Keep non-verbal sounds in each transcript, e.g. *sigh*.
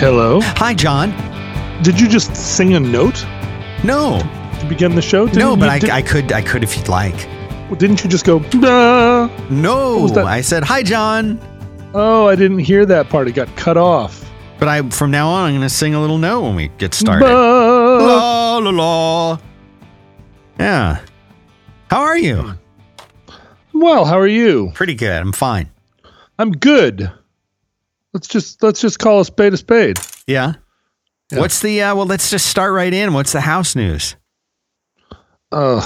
Hello. Hi, John. Did you just sing a note No, to begin the show? Didn't no, but you- I, did- I could, I could if you'd like. didn't you just go? "Ah"? No, was that? I said hi, John. Oh, I didn't hear that part. It got cut off. But I, from now on, I'm going to sing a little note when we get started. Bah. La la la. Yeah. How are you? Well, how are you? Pretty good. I'm fine. I'm good. Let's just let's just call a spade a spade. Yeah. Yeah. What's the? Uh, well, let's just start right in. What's the house news? Oh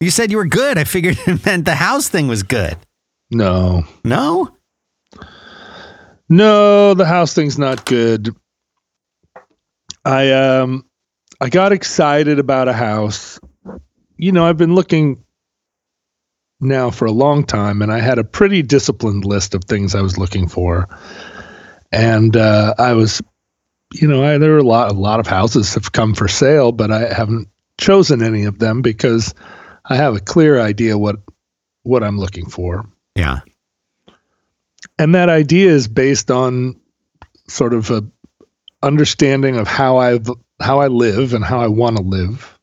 You said you were good. I figured *laughs* it meant the house thing was good. no, No. no, the house thing's not good. I um, I got excited about a house. You know, I've been looking now for a long time, and I had a pretty disciplined list of things I was looking for, and uh, I was, you know, I, there are a lot, a lot of houses have come for sale, but I haven't chosen any of them because I have a clear idea what what I'm looking for Yeah. and that idea is based on sort of a understanding of how I've how I live and how I want to live.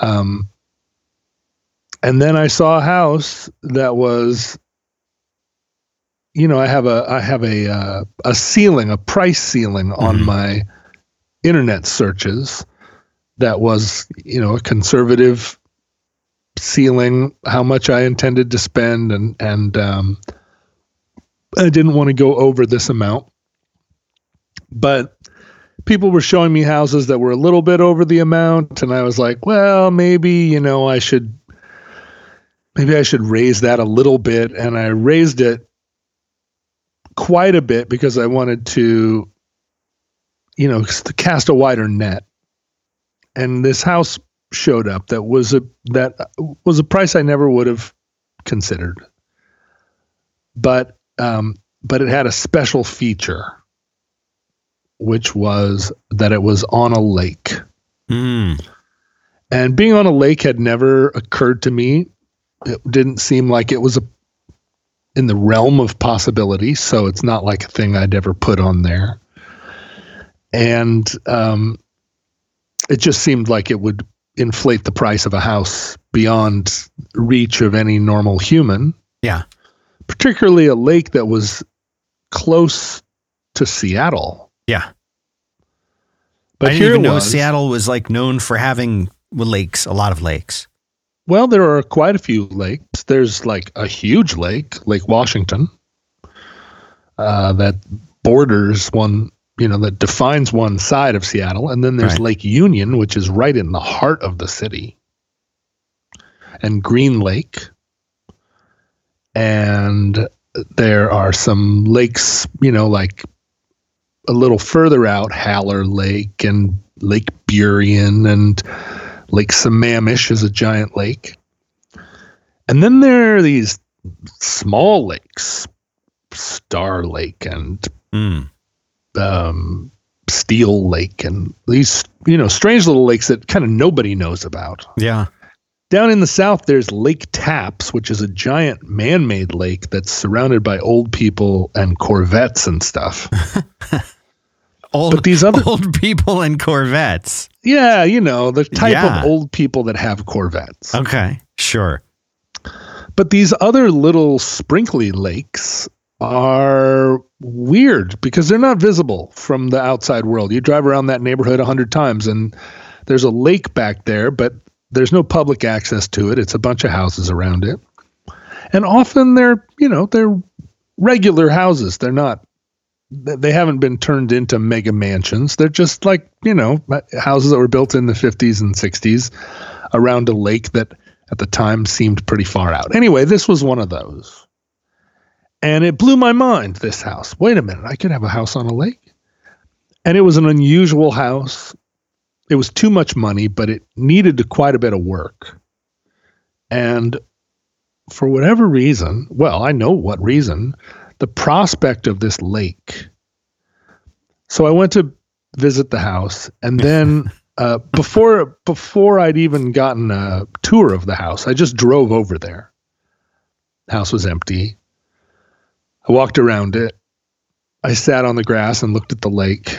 Um, and then I saw a house that was, you know, I have a I have a uh, a ceiling, a price ceiling on Mhm. my internet searches that was, you know, a conservative ceiling, how much I intended to spend, and and um, I didn't want to go over this amount. But people were showing me houses that were a little bit over the amount, and I was like, well, maybe, you know, I should maybe I should raise that a little bit. And I raised it quite a bit because I wanted to, you know, cast a wider net. And this house showed up that was a that was a price I never would have considered. But um, but it had a special feature, which was that it was on a lake. Mm. And being on a lake had never occurred to me. It didn't seem like it was a in the realm of possibility, so it's not like a thing I'd ever put on there. And um, it just seemed like it would inflate the price of a house beyond reach of any normal human. Yeah. Particularly a lake that was close to Seattle. Yeah. But I didn't here even know was. Seattle was like known for having lakes, a lot of lakes. Well, there are quite a few lakes. There's like a huge lake, Lake Washington, uh, that borders one, you know, that defines one side of Seattle. And then there's Right. Lake Union, which is right in the heart of the city, and Green Lake. And there are some lakes, you know, like a little further out, Haller Lake and Lake Burien and Lake Sammamish is a giant lake. And then there are these small lakes, Star Lake and Mm. um, Steel Lake, and these, you know, strange little lakes that kind of nobody knows about. Yeah. Down in the south, there's Lake Tapps, which is a giant man made lake that's surrounded by old people and Corvettes and stuff. *laughs* Old, But these other- *laughs* old people and Corvettes. yeah, you know, the type Yeah. of old people that have Corvettes. Okay. Sure. But these other little sprinkly lakes are weird because they're not visible from the outside world. You drive around that neighborhood a hundred times and there's a lake back there, but there's no public access to it. It's a bunch of houses around it. And often they're, you know, they're regular houses. They're not they haven't been turned into mega mansions. They're just like, you know, uh, houses that were built in the 50s and 60s around a lake that at the time seemed pretty far out. Anyway, this was one of those. And it blew my mind, this house. Wait a minute, I could have a house on a lake. And it was an unusual house. It was too much money, but it needed quite a bit of work. And for whatever reason, well, I know what reason, the prospect of this lake. So I went to visit the house and *laughs* then uh, before before I'd even gotten a tour of the house, I just drove over there. House was empty. I walked around it. I sat on the grass and looked at the lake.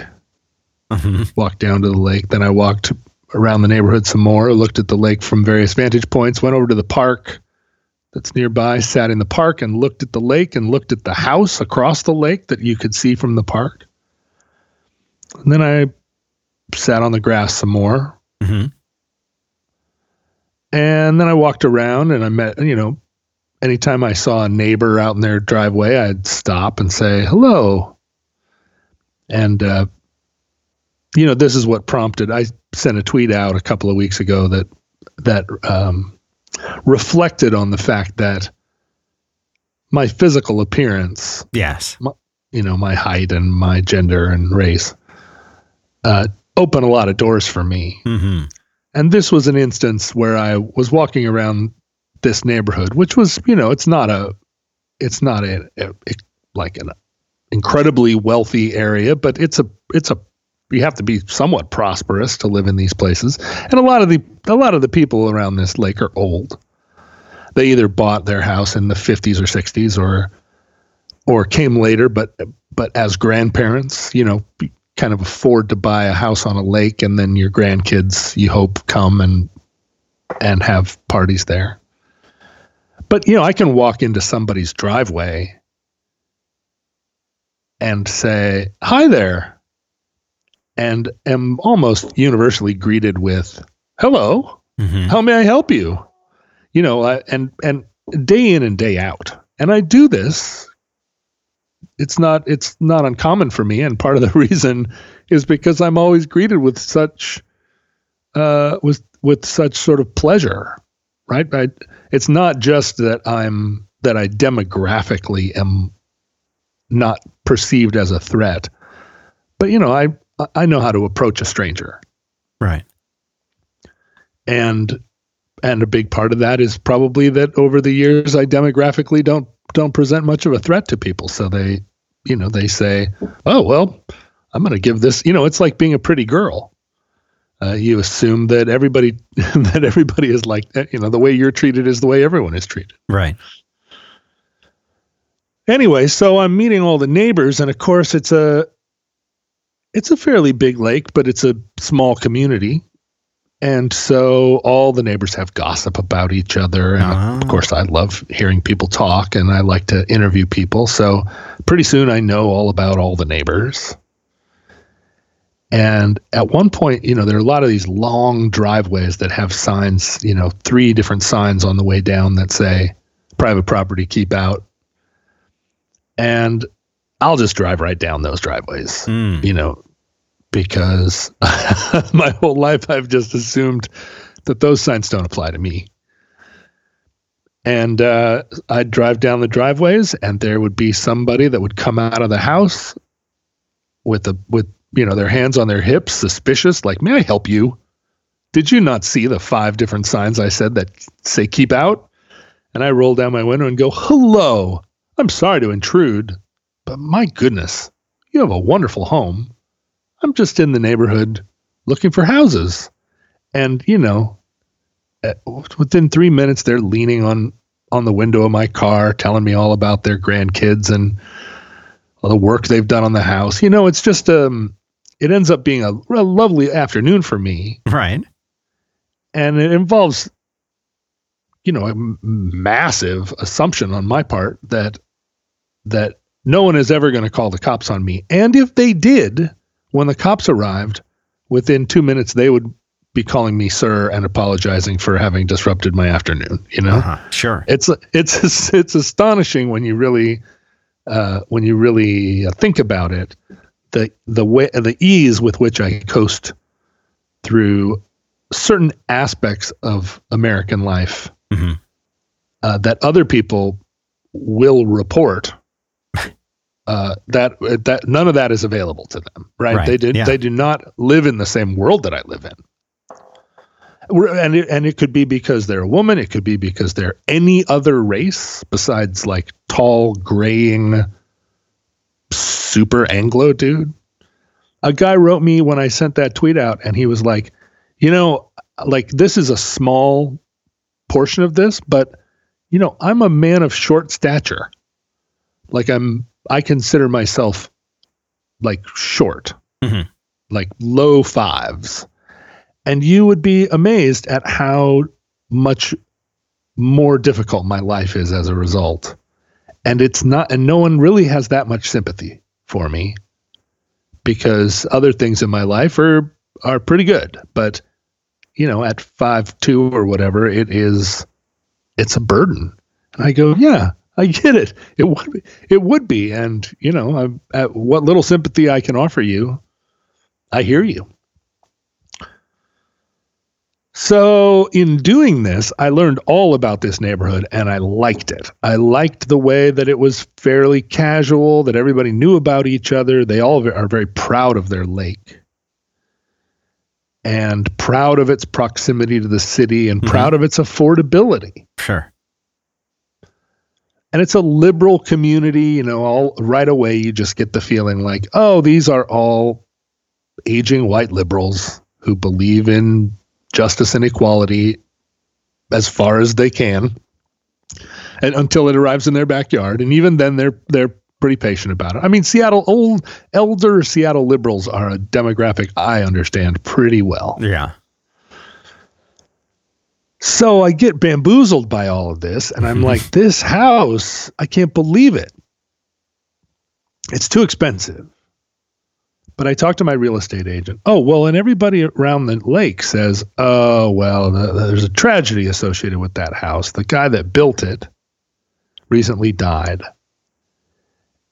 Mm-hmm. Walked down to the lake. Then I walked around the neighborhood some more. Looked at the lake from various vantage points. Went over to the park that's nearby. Sat in the park and looked at the lake and looked at the house across the lake that you could see from the park. And then I sat on the grass some more. Mm-hmm. And then I walked around and I met, you know, anytime I saw a neighbor out in their driveway, I'd stop and say hello. And, uh, you know, this is what prompted. I sent a tweet out a couple of weeks ago that that um, reflected on the fact that my physical appearance, Yes. you know, my height and my gender and race, uh, open a lot of doors for me. Mm-hmm. And this was an instance where I was walking around this neighborhood, which was, you know, it's not a, it's not a, a, a like an incredibly wealthy area, but it's a, it's a, you have to be somewhat prosperous to live in these places. And a lot of the, a lot of the people around this lake are old. They either bought their house in the 50s or 60s or, or came later, but, but as grandparents, you know, kind of afford to buy a house on a lake and then your grandkids you hope come and and have parties there but you know i can walk into somebody's driveway and say hi there and am almost universally greeted with hello. Mm-hmm. how may i help you? You know I, and and day in and day out. And i do this. It's not it's not uncommon for me and part of the *laughs* reason is because i'm always greeted with such uh with with such sort of pleasure right? I, it's not just that i'm that i demographically am not perceived as a threat but you know i i know how to approach a stranger Right. and and a big part of that is probably that over the years I demographically don't don't present much of a threat to people so they you know they say oh well I'm going to give this you know it's like being a pretty girl uh, you assume that everybody *laughs* that everybody is like that you know the way you're treated is the way everyone is treated Right. anyway so I'm meeting all the neighbors and of course it's a it's a fairly big lake but it's a small community. And so all the neighbors have gossip about each other. And Ah. of course I love hearing people talk and I like to interview people. So pretty soon I know all about all the neighbors. And at one point you know there are a lot of these long driveways that have signs you know three different signs on the way down that say private property keep out. And I'll just drive right down those driveways Mm. you know, because *laughs* my whole life I've just assumed that those signs don't apply to me. And uh, I'd drive down the driveways, and there would be somebody that would come out of the house with a with you know their hands on their hips, suspicious, like, "May I help you?" Did you not see the five different signs I said that say "keep out"? And I roll down my window and go, "Hello, I'm sorry to intrude, but my goodness, you have a wonderful home. I'm just in the neighborhood looking for houses. And, you know, within three minutes, they're leaning on, on the window of my car, telling me all about their grandkids and all the work they've done on the house. You know, it's just, um, it ends up being a, a lovely afternoon for me. Right. And it involves, you know, a m- massive assumption on my part that, that no one is ever going to call the cops on me. And if they did, when the cops arrived, within two minutes, they would be calling me sir and apologizing for having disrupted my afternoon. You know, Uh-huh. Sure. it's it's it's astonishing when you really uh, when you really think about it. The the way the ease with which I coast through certain aspects of American life Mhm. uh, that other people will report. Uh, that that none of that is available to them, right? Right, They did yeah. they do not live in the same world that I live in. We're- And it, and it could be because they're a woman. It could be because they're any other race besides like tall, graying, super Anglo dude. A guy wrote me when I sent that tweet out, and he was like, you know, like this is a small portion of this, but you know, I'm a man of short stature. Like I'm, I consider myself like short, Mhm. like low fives. And you would be amazed at how much more difficult my life is as a result. And it's not, and no one really has that much sympathy for me because other things in my life are, are pretty good. But, you know, at five, two or whatever, it is, it's a burden. And I go, yeah, I get it. It would be, it would be. And, you know, I'm, at what little sympathy I can offer you, I hear you. So, in doing this, I learned all about this neighborhood and I liked it. I liked the way that it was fairly casual, that everybody knew about each other. They all are very proud of their lake and proud of its proximity to the city and Mhm. proud of its affordability Sure. And it's a liberal community you know all right away you just get the feeling like oh these are all aging white liberals who believe in justice and equality as far as they can and until it arrives in their backyard. And even then they're they're pretty patient about it. I mean seattle old elder seattle liberals are a demographic i understand pretty well. Yeah. So I get bamboozled by all of this, and I'm *laughs* like, this house, I can't believe it. It's too expensive. But I talked to my real estate agent. Oh, well, and everybody around the lake says, oh, well, there's a tragedy associated with that house. The guy that built it recently died,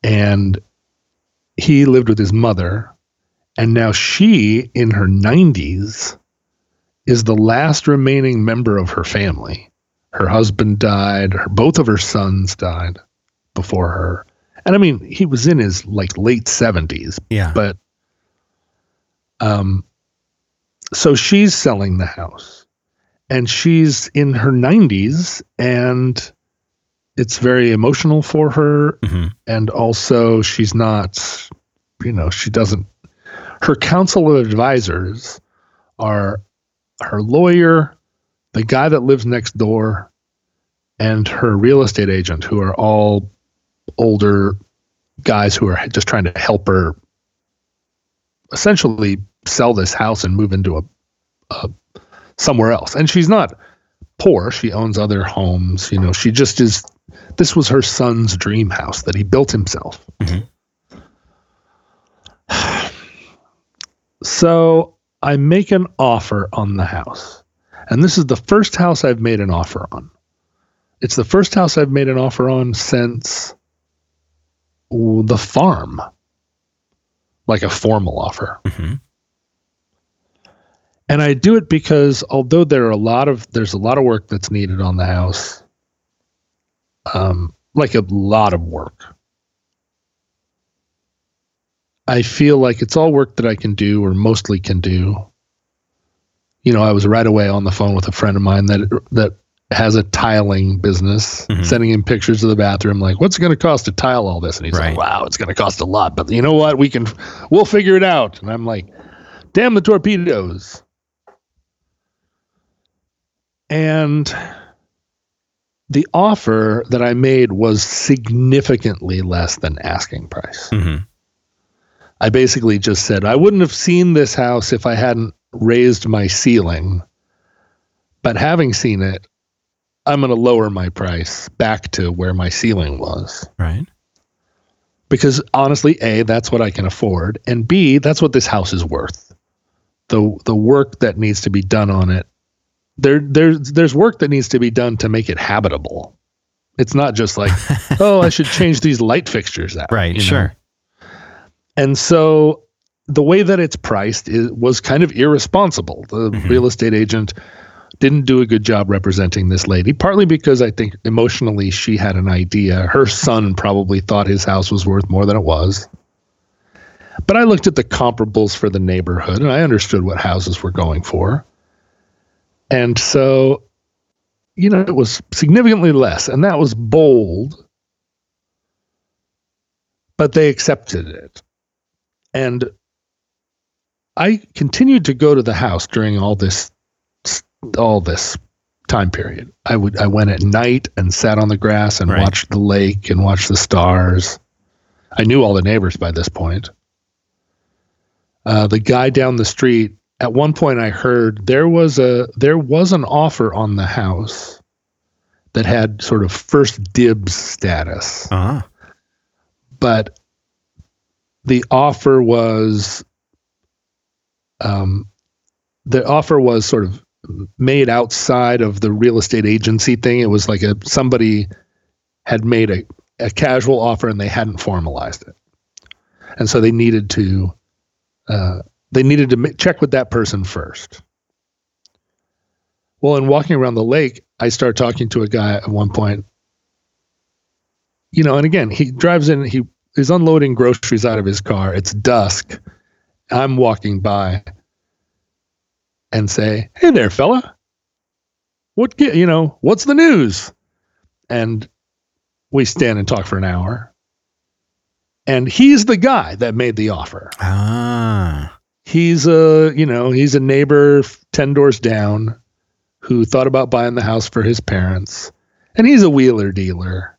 and he lived with his mother, and now she, in her 90s, is the last remaining member of her family. Her husband died, her, both of her sons died before her. And I mean, he was in his like late 70s, Yeah. but um so she's selling the house and she's in her 90s and it's very emotional for her Mhm. and also she's not you know she doesn't her council of advisors are her lawyer the guy that lives next door and her real estate agent who are all older guys who are just trying to help her essentially sell this house and move into a, a somewhere else. And she's not poor. She owns other homes. You know she just is this was her son's dream house that he built himself. Mhm. *sighs* so i make an offer on the house and this is the first house i've made an offer on it's the first house i've made an offer on since ooh, the farm like a formal offer Mhm. and I do it because although there are a lot of there's a lot of work that's needed on the house, um, like a lot of work. I feel like it's all work that I can do or mostly can do. You know, I was right away on the phone with a friend of mine that that has a tiling business, Mhm. sending him pictures of the bathroom, like, what's it going to cost to tile all this? And he's Right. like, wow, it's going to cost a lot, but you know what? We can, we'll figure it out. And I'm like, damn the torpedoes. And the offer that I made was significantly less than asking price. Mhm. I basically just said, I wouldn't have seen this house if I hadn't raised my ceiling. But having seen it, I'm going to lower my price back to where my ceiling was. Right. Because honestly, A, that's what I can afford. And B, that's what this house is worth. The the work that needs to be done on it. There there's there's work that needs to be done to make it habitable. It's not just like, *laughs* oh, I should change these light fixtures out. Right. you know? And so the way that it's priced is, was kind of irresponsible. The Mhm. real estate agent didn't do a good job representing this lady, partly because I think emotionally she had an idea. Her son *laughs* probably thought his house was worth more than it was. But I looked at the comparables for the neighborhood and I understood what houses were going for. And so, you know, it was significantly less, and that was bold, but they accepted it. And I continued to go to the house during all this all this time period. I would I went at night and sat on the grass and Right. watched the lake and watched the stars. I knew all the neighbors by this point. Uh, the guy down the street. At one point, I heard there was a there was an offer on the house that had sort of first dibs status, Uh huh. but the offer was um, the offer was sort of made outside of the real estate agency thing. It was like a somebody had made a, a casual offer and they hadn't formalized it, and so they needed to uh, they needed to ma- check with that person first. Well, in walking around the lake, I start talking to a guy at one point. You know, and again, he drives in. He is unloading groceries out of his car. It's dusk. I'm walking by and say, "Hey there, fella. What you know? What's the news?" And we stand and talk for an hour. And he's the guy that made the offer. Ah. He's a, you know, he's a neighbor 10 doors down who thought about buying the house for his parents. And he's a wheeler dealer.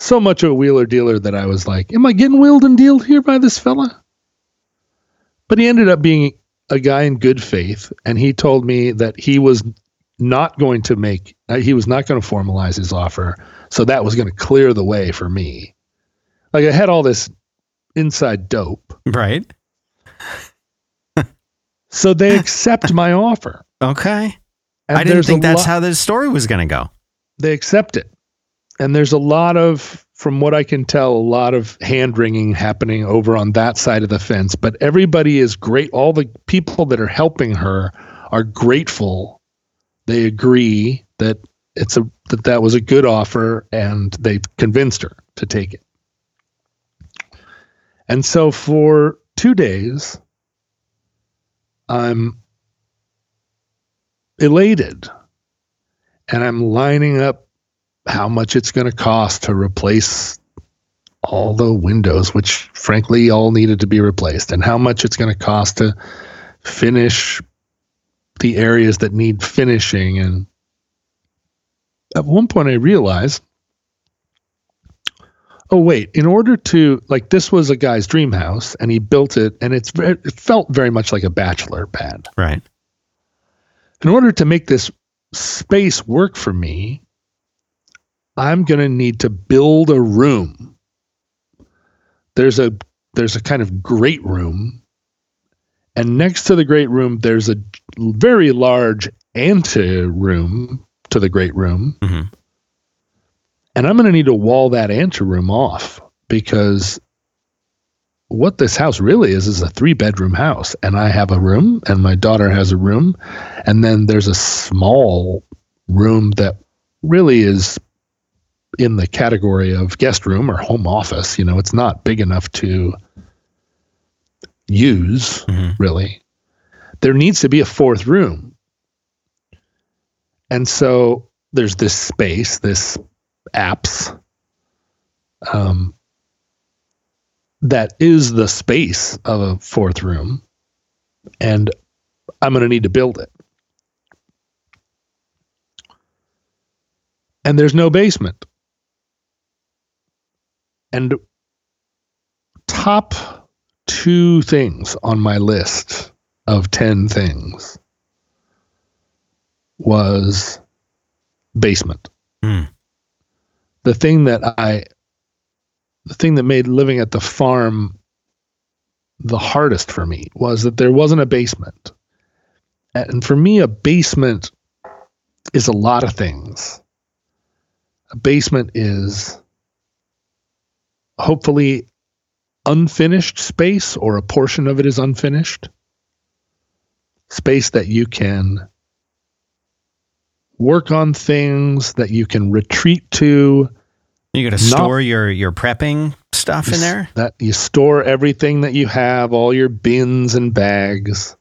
So much of a wheeler dealer that I was like, am I getting wheeled and dealed here by this fella? But he ended up being a guy in good faith. And he told me that he was not going to make, uh, he was not going to formalize his offer. So that was going to clear the way for me. Like I had all this inside dope. Right. *laughs* So they accept my offer. Okay. And I didn't think that's lo- how the story was going to go. they accept it. And there's a lot of, from what I can tell, a lot of hand wringing happening over on that side of the fence. But everybody is great. All the people that are helping her are grateful. They agree that it's a that that was a good offer, and they convinced her to take it. And so for two days, I'm elated and I'm lining up how much it's going to cost to replace all the windows, which frankly all needed to be replaced, and how much it's going to cost to finish the areas that need finishing. And at one point, I realized, oh wait, in order to like this was a guy's dream house, and he built it, and it's very, it felt very much like a bachelor pad Right. in order to make this space work for me, I'm going to need to build a room. There's a there's a kind of great room, and next to the great room there's a very large ante room to the great room, Mhm. and I'm going to need to wall that ante room off because what this house really is is a three bedroom house and i have a room and my daughter has a room and then there's a small room that really is in the category of guest room or home office you know it's not big enough to use Mhm. really. There needs to be a fourth room. And so there's this space this apse um, that is the space of a fourth room and i'm going to need to build it. And there's no basement and top two things on my list of 10 things was basement Hmm. the thing that i the thing that made living at the farm the hardest for me was that there wasn't a basement. And for me, a basement is a lot of things. A basement is hopefully unfinished space, or a portion of it is unfinished. Space that you can work on things, that you can retreat to, You got to store your your prepping stuff in there. that you store everything that you have, all your bins and bags.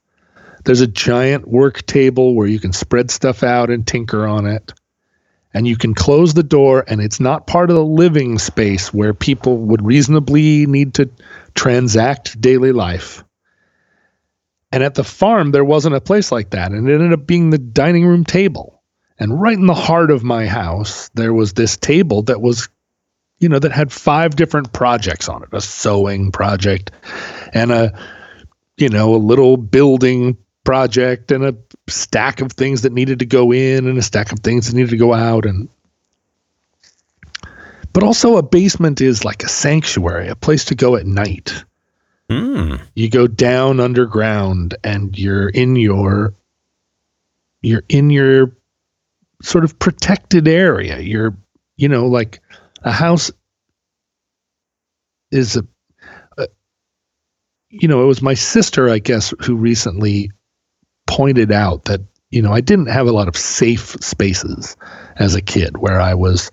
There's a giant work table where you can spread stuff out and tinker on it. And you can close the door, and it's not part of the living space where people would reasonably need to transact daily life. And at the farm, there wasn't a place like that. And it ended up being the dining room table. And right in the heart of my house, there was this table that was, you know, that had five different projects on it a sewing project and a, you know, a little building project and a stack of things that needed to go in and a stack of things that needed to go out. And, but also a basement is like a sanctuary, a place to go at night Mm. you go down underground and you're in your you're in your sort of protected area you're you know like a house is a, a you know it was my sister i guess who recently pointed out that you know i didn't have a lot of safe spaces as a kid where i was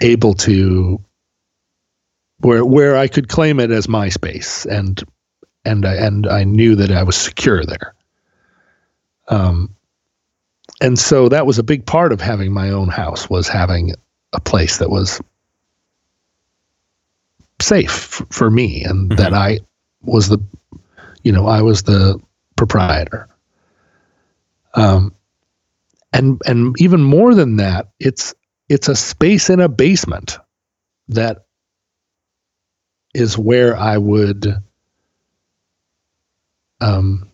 able to where where I could claim it as my space, and and I, and I knew that I was secure there. Um, and so that was a big part of having my own house was having a place that was safe f- for me, and Mhm. that I was the, you know, I was the proprietor. Um, and and even more than that, it's it's a space in a basement that is where I would um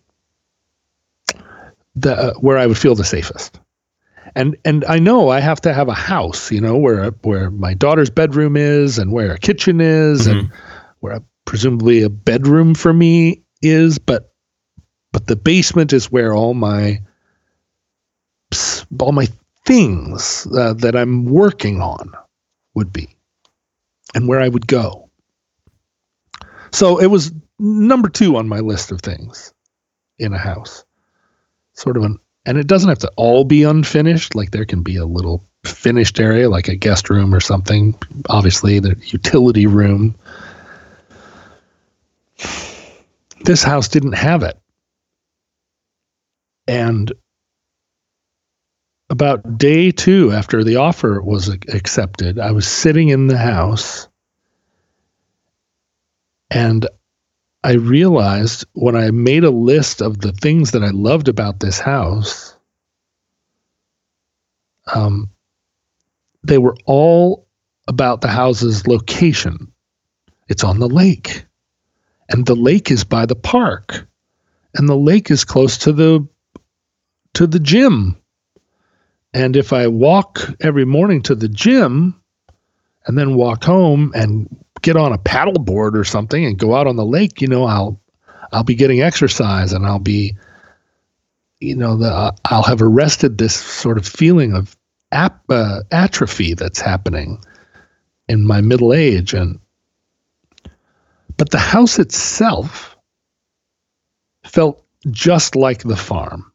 the uh, where I would feel the safest. And and I know I have to have a house, you know, where where my daughter's bedroom is and where a kitchen is and where a, presumably a bedroom for me is, but but the basement is where all my all my things uh, that I'm working on would be and where I would go. So it was number two on my list of things in a house. Sort of an, and it doesn't have to all be unfinished. Like there can be a little finished area, like a guest room or something. Obviously, the utility room. This house didn't have it. And about day two after the offer was accepted, I was sitting in the house and I realized when I made a list of the things that I loved about this house, um, they were all about the house's location. It's on the lake, and the lake is by the park, and the lake is close to the to the gym. And if I walk every morning to the gym and then walk home and get on a paddleboard or something and go out on the lake, you know, I'll I'll be getting exercise and I'll be you know, the, I'll have arrested this sort of feeling of ap, uh, atrophy that's happening in my middle age and but the house itself felt just like the farm.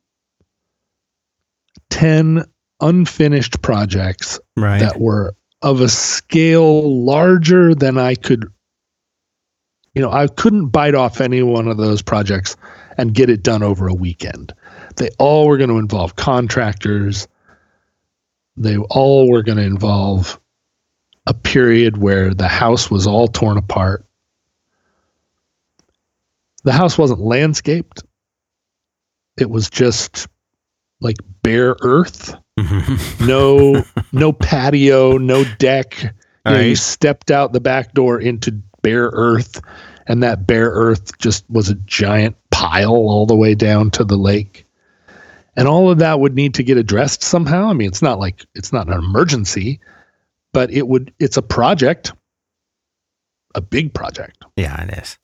10 unfinished projects Right. that were of a scale larger than I could you know, I couldn't bite off any one of those projects and get it done over a weekend. They all were going to involve contractors. They all were going to involve a period where the house was all torn apart. The house wasn't landscaped. It was just like bare earth Mhm. no *laughs* no patio, no deck. You, know, you stepped out the back door into bare earth, and that bare earth just was a giant pile all the way down to the lake. And all of that would need to get addressed somehow. I mean, it's not like it's not an emergency, but it would it's a project, a big project. yeah, it is.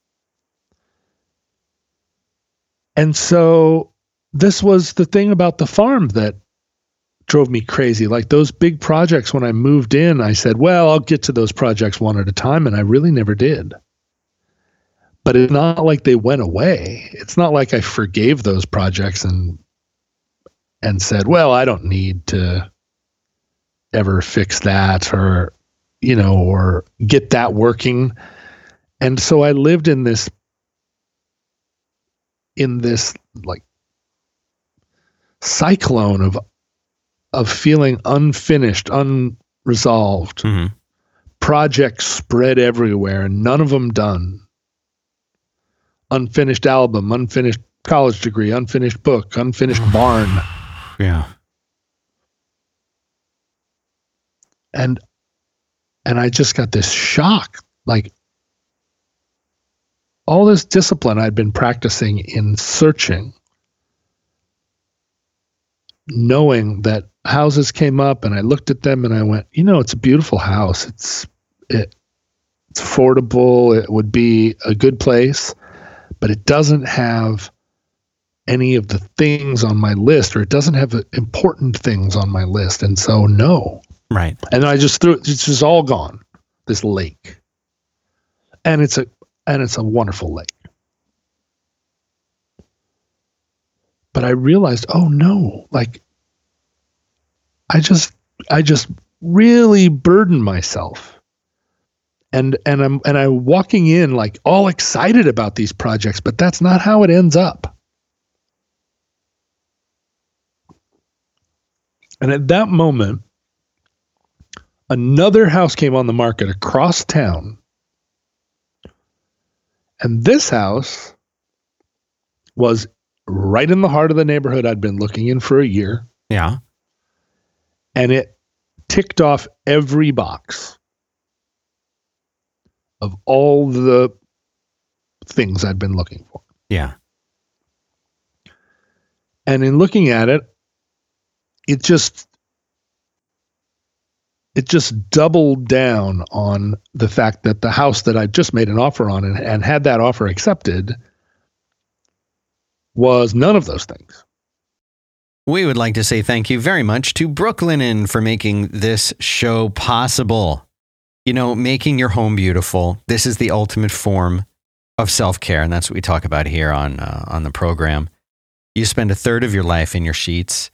And so this was the thing about the farm that drove me crazy. Like those big projects, when I moved in, I said, well, I'll get to those projects one at a time. And I really never did. But it's not like they went away. It's not like I forgave those projects and and said, well, I don't need to ever fix that or you know or get that working. And so I lived in this in this like cyclone of of feeling unfinished, unresolved, hmm projects spread everywhere, and none of them done. unfinished album, unfinished college degree, unfinished book, unfinished *sighs* barn. Yeah. And and I just got this shock like all this discipline I'd been practicing in searching knowing that houses came up and I looked at them and I went, you know, it's a beautiful house. It's it it's affordable. It would be a good place, but it doesn't have any of the things on my list, or it doesn't have important things on my list, and so no. Right. And I just threw it it's just all gone. This lake, and it's a and it's a wonderful lake. But I realized, oh no, like I just I just really burdened myself and and I'm and I'm walking in like all excited about these projects, but that's not how it ends up. And at that moment, another house came on the market across town. And this house was right in the heart of the neighborhood I'd been looking in for a year. Yeah. And it ticked off every box of all the things I'd been looking for. Yeah. And in looking at it, it just it just doubled down on the fact that the house that I just made an offer on and, and had that offer accepted was none of those things. We would like to say thank you very much to Brooklinen for making this show possible. You know, making your home beautiful. This is the ultimate form of self care, and that's what we talk about here on uh, on the program. You spend a third of your life in your sheets.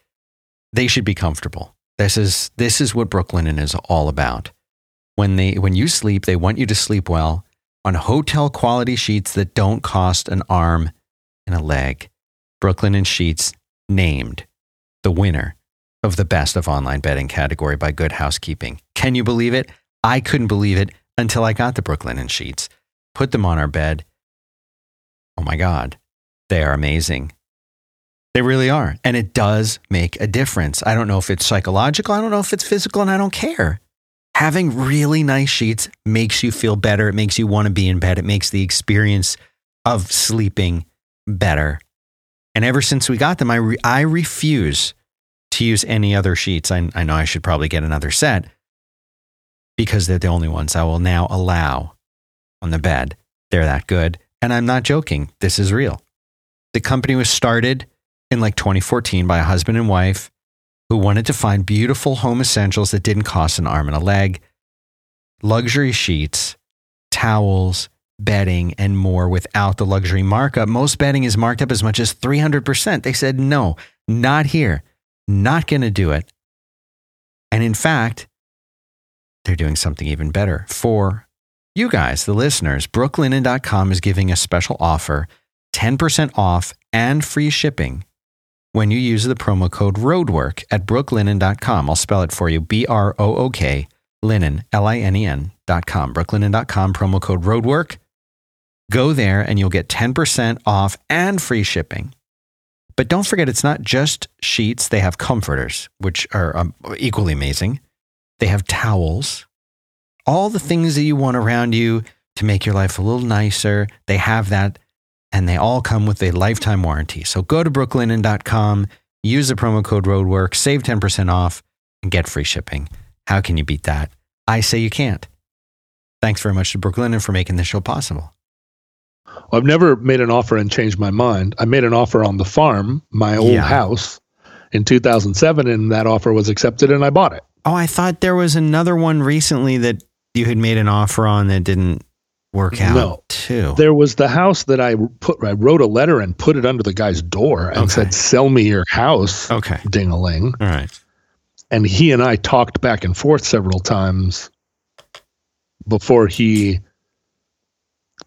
They should be comfortable. This is this is what Brooklinen is all about. When they when you sleep, they want you to sleep well on hotel quality sheets that don't cost an arm and a leg. Brooklinen Sheets named the winner of the best of online betting category by Good Housekeeping. Can you believe it? I couldn't believe it until I got the Brooklinen sheets, put them on our bed. Oh my God, they are amazing. They really are. And it does make a difference. I don't know if it's psychological, I don't know if it's physical, and I don't care. Having really nice sheets makes you feel better. It makes you want to be in bed. It makes the experience of sleeping better. And ever since we got them, I, re- I refuse to use any other sheets. I, I know I should probably get another set because they're the only ones I will now allow on the bed. They're that good. And I'm not joking. This is real. The company was started in like 2014 by a husband and wife who wanted to find beautiful home essentials that didn't cost an arm and a leg, luxury sheets, towels, bedding, and more without the luxury markup. Most bedding is marked up as much as 300%. They said, no, not here, not going to do it. And in fact, they're doing something even better for you guys, the listeners. Brooklinen.com is giving a special offer 10% off and free shipping when you use the promo code ROADWORK at brooklinen.com. I'll spell it for you B R O O K, linen, L I N E N.com. Brooklinen.com, promo code ROADWORK. Go there and you'll get 10% off and free shipping. But don't forget, it's not just sheets, they have comforters, which are um, equally amazing. They have towels, all the things that you want around you to make your life a little nicer. They have that, and they all come with a lifetime warranty. So go to brooklinen.com, use the promo code ROADWORK, save 10% off, and get free shipping. How can you beat that? I say you can't. Thanks very much to Brooklinen for making this show possible. Well, I've never made an offer and changed my mind. I made an offer on the farm, my old Yeah. house, in 2007, and that offer was accepted, and I bought it. Oh, I thought there was another one recently that you had made an offer on that didn't work out No. too. There was the house that I put. I wrote a letter and put it under the guy's door and Okay. said, "Sell me your house." okay. Ding-a-ling. All right. And he and I talked back and forth several times before he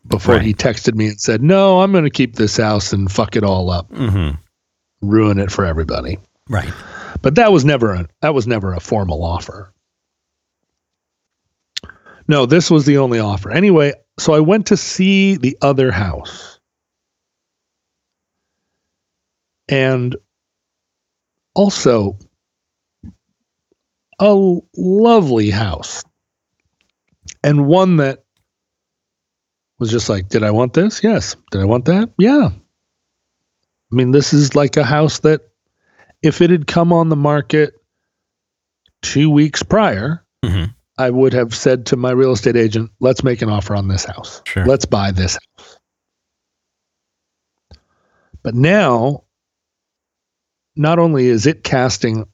before Right. he texted me and said, "No, I'm going to keep this house and fuck it all up, Mm-hmm. ruin it for everybody." Right. But that was never a that was never a formal offer. No, this was the only offer. Anyway, so I went to see the other house. and also a lovely house and one that was just like, did I want this? Yes. Did I want that? Yeah. I mean, this is like a house that if it had come on the market two weeks prior, hmm I would have said to my real estate agent, let's make an offer on this house. Sure. Let's buy this house. But now, not only is it casting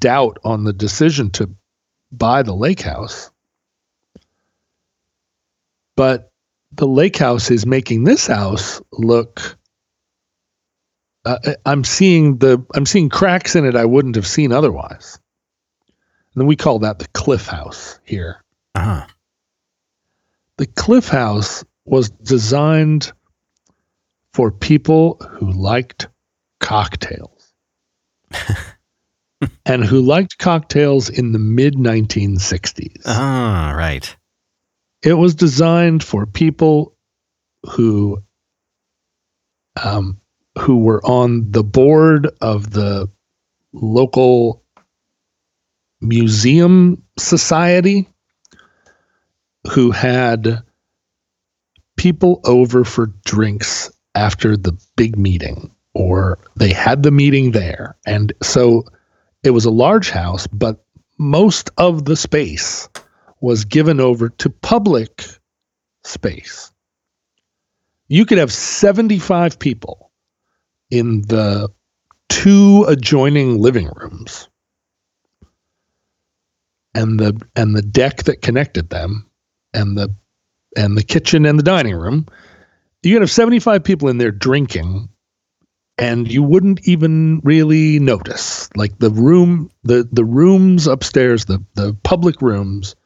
doubt on the decision to buy the lake house, but the lake house is making this house look. Uh, I'm seeing the I'm seeing cracks in it I wouldn't have seen otherwise. And then we call that the cliff house here. Uh-huh. The Cliff House was designed for people who liked cocktails *laughs* and who liked cocktails in the mid 1960s. Ah, right. It was designed for people who um, who were on the board of the local museum society who had people over for drinks after the big meeting or they had the meeting there. And so it was a large house but most of the space was given over to public space. You could have 75 people in the two adjoining living rooms and the and the deck that connected them and the and the kitchen and the dining room. You could have 75 people in there drinking and you wouldn't even really notice. Like the room the the rooms upstairs the the public rooms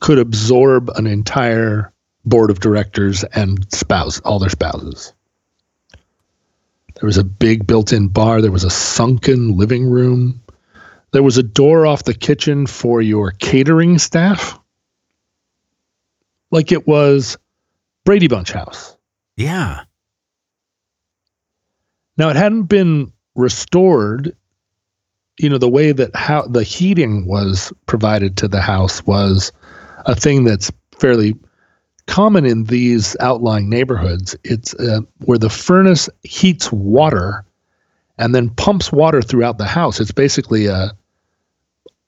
could absorb an entire board of directors and spouse all their spouses there was a big built-in bar there was a sunken living room there was a door off the kitchen for your catering staff like it was Brady Bunch house. Yeah. Now it hadn't been restored. You know, the way that how the heating was provided to the house was a thing that's fairly common in these outlying neighborhoods. It's uh, where the furnace heats water and then pumps water throughout the house. It's basically a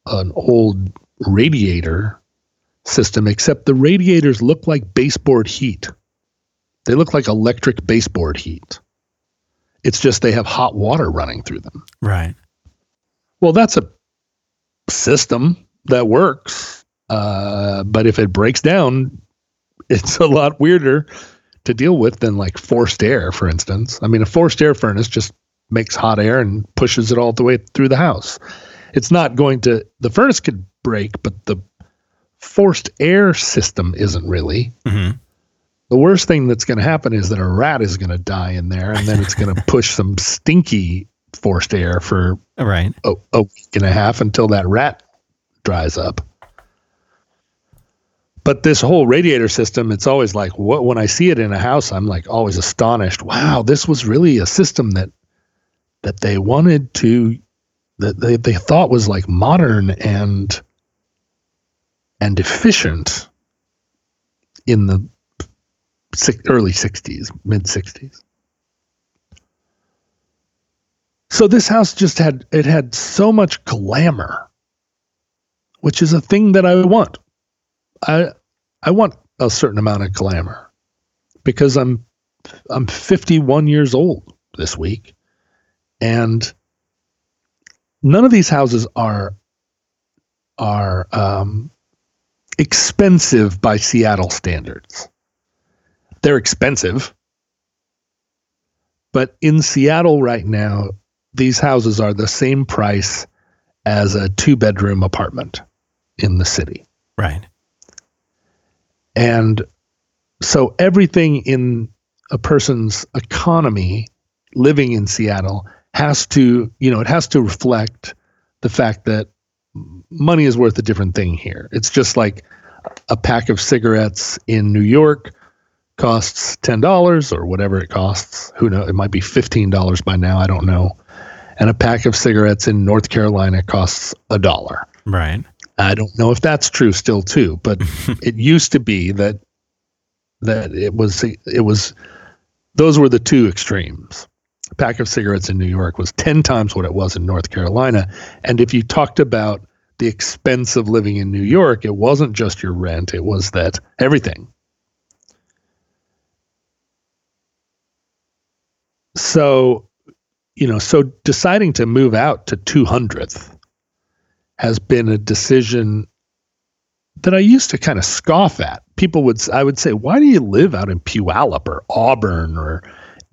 an old radiator system, except the radiators look like baseboard heat. They look like electric baseboard heat. It's just they have hot water running through them. Right. Well, that's a system that works. Uh, but if it breaks down, it's a lot weirder to deal with than like forced air, for instance. I mean, a forced air furnace just makes hot air and pushes it all the way through the house. It's not going to, the furnace could break, but the forced air system isn't really. hmm The worst thing that's going to happen is that a rat is going to die in there and then it's going *laughs* to push some stinky forced air for Right. a, a week and a half until that rat dries up. But this whole radiator system, it's always like what when I see it in a house, I'm like always astonished. Wow, this was really a system that that they wanted to that they, they thought was like modern and and efficient in the early 60s, mid 60s. So this house just had it had so much glamour, which is a thing that I want. I I want a certain amount of glamour because I'm I'm 51 years old this week and none of these houses are are um, expensive by Seattle standards. They're expensive, but in Seattle right now, these houses are the same price as a two bedroom apartment in the city. Right. And so everything in a person's economy living in Seattle has to, you know, it has to reflect the fact that money is worth a different thing here. It's just like a pack of cigarettes in New York costs $10 or whatever it costs. Who knows? It might be $15 by now. I don't know. And a pack of cigarettes in North Carolina costs a dollar. Right. I don't know if that's true still too, but *laughs* it used to be that that it was it was those were the two extremes. A pack of cigarettes in New York was 10 times what it was in North Carolina. And if you talked about the expense of living in New York, it wasn't just your rent, it was that everything. So, you know, so deciding to move out to 200th has been a decision that I used to kind of scoff at. People would, I would say, why do you live out in Puyallup or Auburn or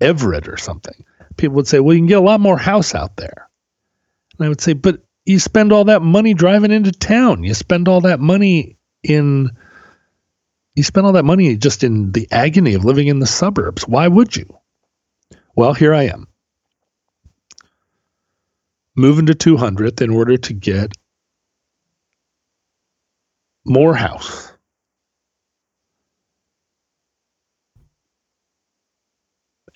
Everett or something? People would say, well, you can get a lot more house out there. And I would say, but you spend all that money driving into town. You spend all that money in, you spend all that money just in the agony of living in the suburbs. Why would you? Well, here I am. Moving to 200th in order to get more house.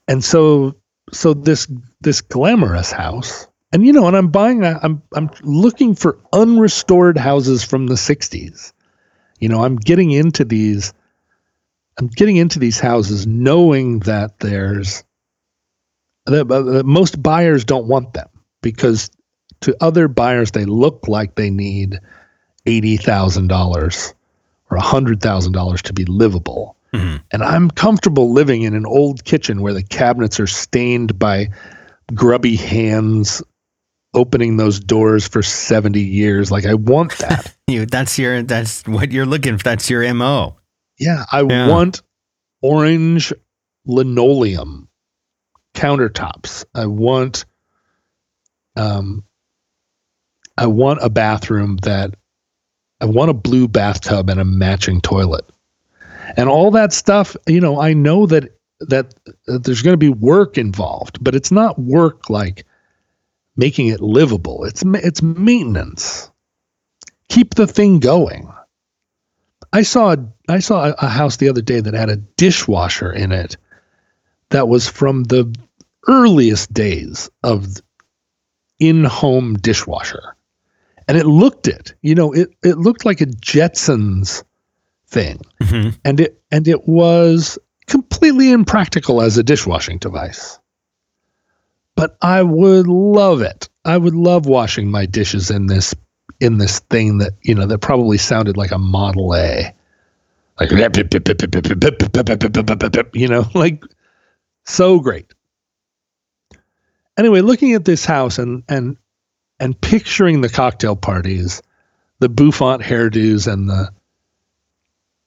And so so this this glamorous house and you know and I'm buying I'm I'm looking for unrestored houses from the 60s. You know, I'm getting into these I'm getting into these houses knowing that there's that, that most buyers don't want them because to other buyers they look like they need $80,000 or $100,000 to be livable. Mm-hmm. And I'm comfortable living in an old kitchen where the cabinets are stained by grubby hands opening those doors for 70 years. Like I want that. *laughs* you that's your that's what you're looking for. That's your MO. Yeah, I yeah. want orange linoleum countertops. I want um I want a bathroom that I want a blue bathtub and a matching toilet. And all that stuff, you know, I know that that, that there's going to be work involved, but it's not work like making it livable. It's it's maintenance. Keep the thing going. I saw I saw a house the other day that had a dishwasher in it that was from the earliest days of in-home dishwasher and it looked it. You know, it it looked like a Jetsons thing, mm-hmm. and it and it was completely impractical as a dishwashing device. But I would love it. I would love washing my dishes in this in this thing that you know that probably sounded like a Model A, like you know, *laughs* like so great. Anyway, looking at this house and and and picturing the cocktail parties, the bouffant hairdos and the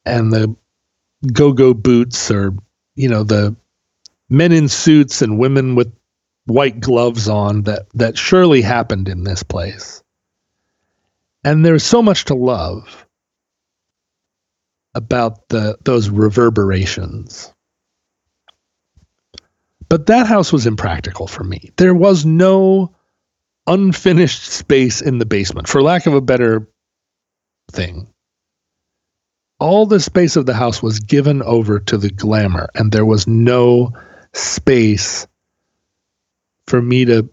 and the go-go boots or you know the men in suits and women with white gloves on that that surely happened in this place. And there's so much to love about the those reverberations. But that house was impractical for me. There was no unfinished space in the basement, for lack of a better thing. All the space of the house was given over to the glamour, and there was no space for me to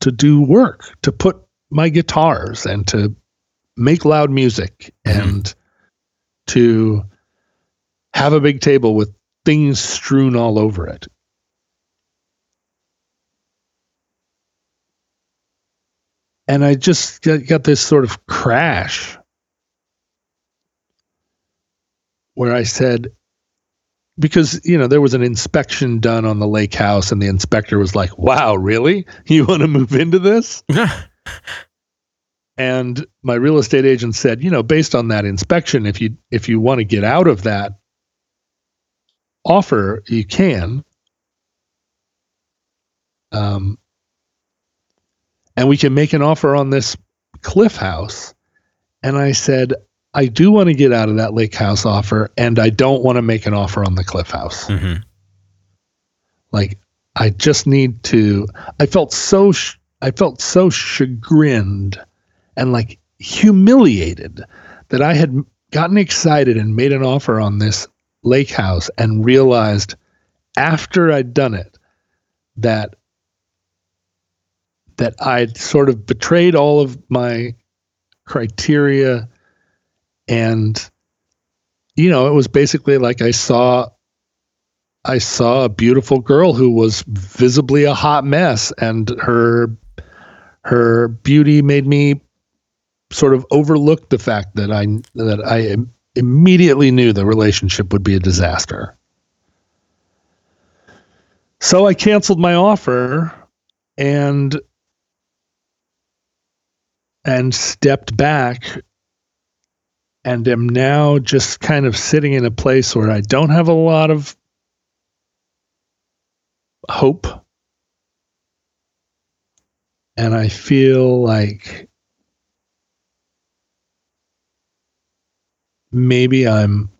to do work, to put my guitars and to make loud music mm-hmm. and to have a big table with things strewn all over it. And I just got, this sort of crash where I said, because you know there was an inspection done on the lake house and the inspector was like wow really? You *laughs* want to move into this? *laughs* And my real estate agent said you know based on that inspection if you if you want to get out of that offer you can. Um and we can make an offer on this cliff house. And I said, I do want to get out of that lake house offer, and I don't want to make an offer on the cliff house. Mm-hmm. Like, I just need to. I felt so. Sh- I felt so chagrined and like humiliated that I had gotten excited and made an offer on this lake house and realized after I'd done it that that I'd sort of betrayed all of my criteria and you know it was basically like I saw I saw a beautiful girl who was visibly a hot mess and her her beauty made me sort of overlook the fact that I that I immediately knew the relationship would be a disaster. So I canceled my offer and and stepped back and am now just kind of sitting in a place where I don't have a lot of hope. And I feel like maybe I'm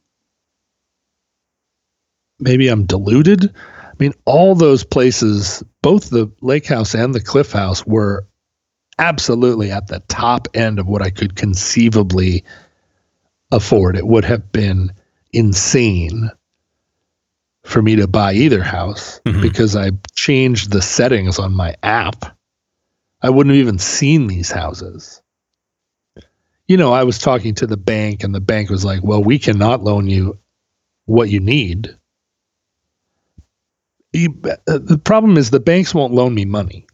maybe I'm deluded. I mean, all those places, both the lake house and the cliff house were absolutely at the top end of what I could conceivably afford. It would have been insane for me to buy either house mm-hmm. because I changed the settings on my app. I wouldn't have even seen these houses. You know, I was talking to the bank, and the bank was like, Well, we cannot loan you what you need. You, uh, the problem is the banks won't loan me money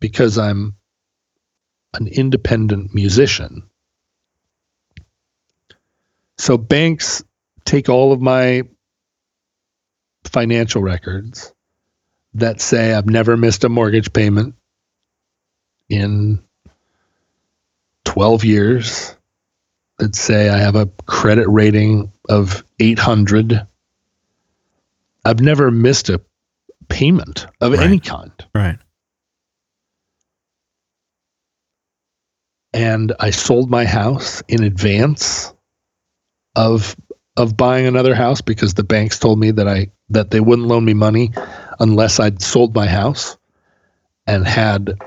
because I'm an independent musician. So banks take all of my financial records that say I've never missed a mortgage payment in 12 years that say I have a credit rating of 800. I've never missed a payment of right. any kind. Right. And I sold my house in advance of of buying another house because the banks told me that I that they wouldn't loan me money unless I'd sold my house and had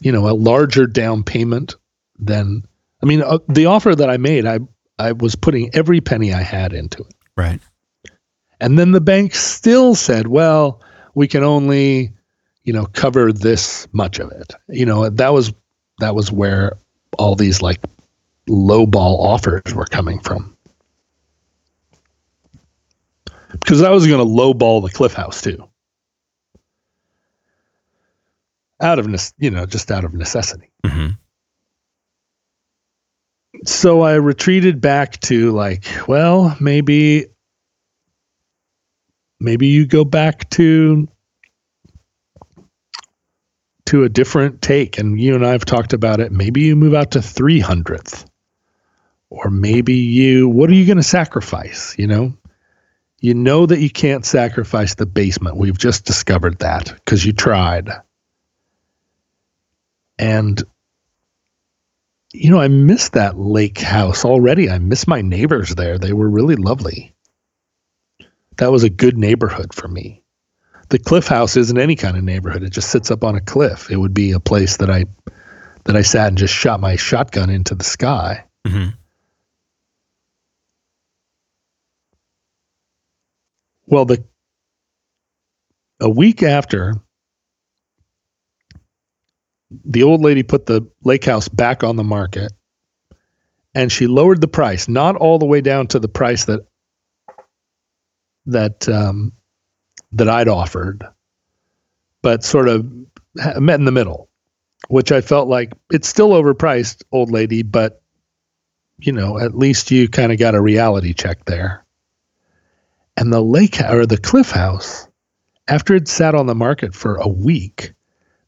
you know a larger down payment than I mean uh, the offer that I made I I was putting every penny I had into it. Right. And then the bank still said, "Well, we can only, you know, cover this much of it." You know, that was that was where all these like low ball offers were coming from because I was going to lowball the Cliff House too, out of you know just out of necessity. Mm-hmm. So I retreated back to like, well, maybe, maybe you go back to to a different take, and you and I have talked about it. Maybe you move out to three hundredth, or maybe you. What are you going to sacrifice? You know, you know that you can't sacrifice the basement. We've just discovered that because you tried. And, you know, I miss that lake house already. I miss my neighbors there. They were really lovely. That was a good neighborhood for me. The cliff house isn't any kind of neighborhood. It just sits up on a cliff. It would be a place that I that I sat and just shot my shotgun into the sky. Mm-hmm. Well, the a week after the old lady put the lake house back on the market and she lowered the price, not all the way down to the price that that um, that I'd offered, but sort of met in the middle, which I felt like it's still overpriced, old lady, but you know, at least you kind of got a reality check there. And the lake or the cliff house, after it sat on the market for a week,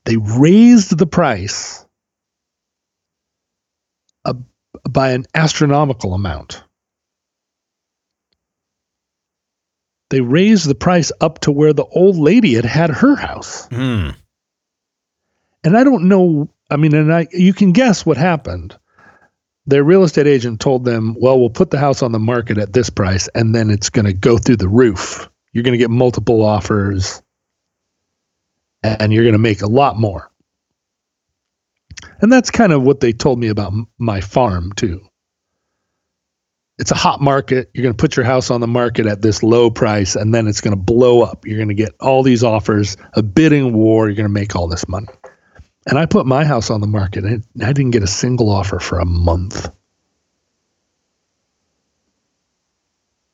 they raised the price uh, by an astronomical amount. They raised the price up to where the old lady had had her house. Mm. And I don't know. I mean, and I you can guess what happened their real estate agent told them, well, we'll put the house on the market at this price and then it's going to go through the roof. You're going to get multiple offers and you're going to make a lot more. And that's kind of what they told me about my farm, too. It's a hot market. You're going to put your house on the market at this low price and then it's going to blow up. You're going to get all these offers, a bidding war. You're going to make all this money. And I put my house on the market and I didn't get a single offer for a month.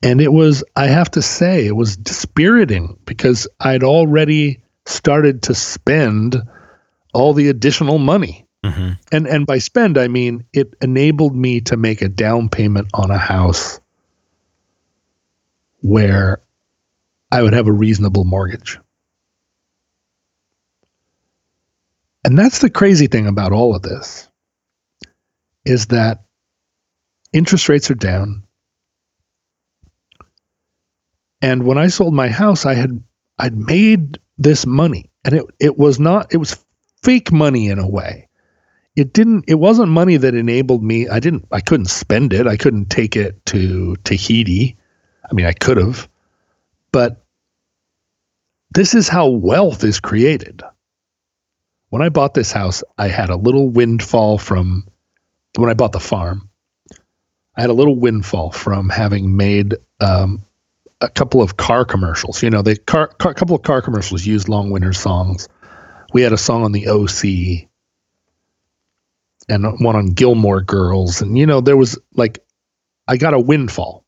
And it was, I have to say, it was dispiriting because I'd already started to spend all the additional money. Mm-hmm. And and by spend I mean it enabled me to make a down payment on a house where I would have a reasonable mortgage. And that's the crazy thing about all of this is that interest rates are down. And when I sold my house, I had I'd made this money and it, it was not it was fake money in a way it didn't it wasn't money that enabled me. I didn't i couldn't spend it. I couldn't take it to tahiti. I mean i could have but this is how wealth is created. When i bought this house i had a little windfall from when i bought the farm i had a little windfall from having made um, a couple of car commercials. You know the car, car couple of car commercials used Long Winters songs. We had a song on the O.C. and one on Gilmore Girls. And, you know, there was like, I got a windfall.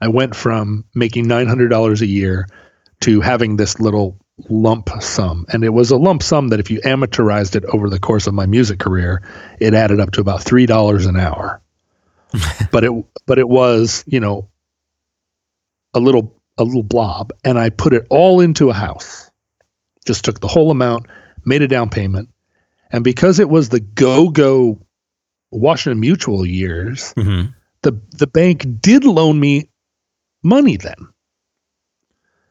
I went from making $900 a year to having this little lump sum. And it was a lump sum that if you amortized it over the course of my music career, it added up to about $3 an hour. *laughs* but it but it was, you know, a little a little blob and I put it all into a house. Just took the whole amount, made a down payment, and because it was the go go Washington Mutual years, mm-hmm. the the bank did loan me money then.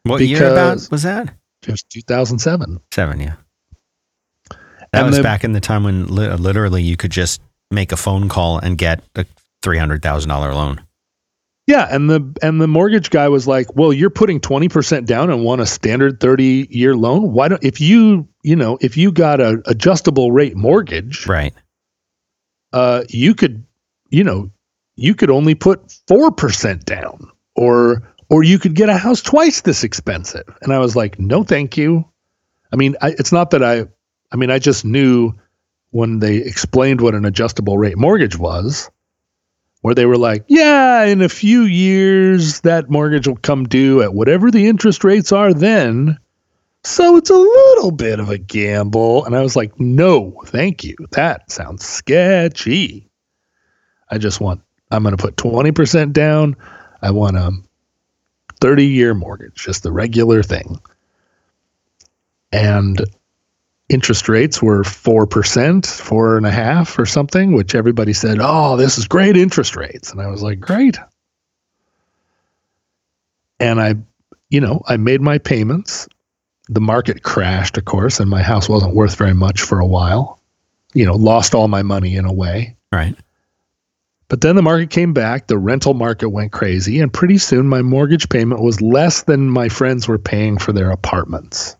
What year about was that? Just 2007. Seven, yeah. That and was the, back in the time when li- literally you could just make a phone call and get a three hundred thousand dollar loan. Yeah, and the and the mortgage guy was like, "Well, you're putting 20% down and want a standard 30-year loan. Why don't if you, you know, if you got a adjustable rate mortgage, right? Uh you could, you know, you could only put 4% down or or you could get a house twice this expensive." And I was like, "No, thank you." I mean, I, it's not that I I mean, I just knew when they explained what an adjustable rate mortgage was where they were like, yeah, in a few years, that mortgage will come due at whatever the interest rates are then. So it's a little bit of a gamble. And I was like, no, thank you. That sounds sketchy. I just want, I'm going to put 20% down. I want a 30 year mortgage, just the regular thing. And interest rates were 4%, four and a half or something, which everybody said, oh, this is great interest rates. And I was like, great. And I, you know, I made my payments. The market crashed, of course, and my house wasn't worth very much for a while. You know, lost all my money in a way. Right. But then the market came back, the rental market went crazy, and pretty soon my mortgage payment was less than my friends were paying for their apartments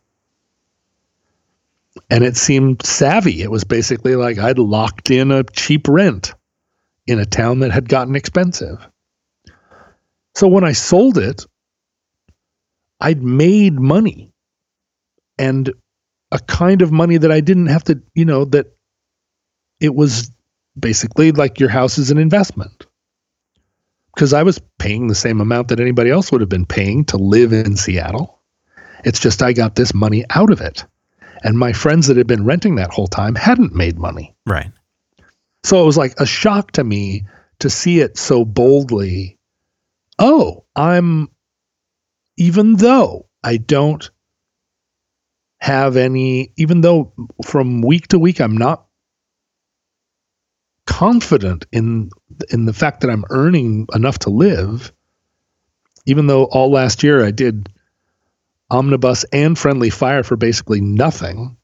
and it seemed savvy. It was basically like I'd locked in a cheap rent in a town that had gotten expensive. So when I sold it, I'd made money and a kind of money that I didn't have to, you know, that it was basically like your house is an investment. Because I was paying the same amount that anybody else would have been paying to live in Seattle. It's just I got this money out of it. And my friends that had been renting that whole time hadn't made money. Right. So it was like a shock to me to see it so boldly. Oh, I'm, even though I don't have any, even though from week to week I'm not confident in in the fact that I'm earning enough to live, even though all last year I did omnibus and friendly fire for basically nothing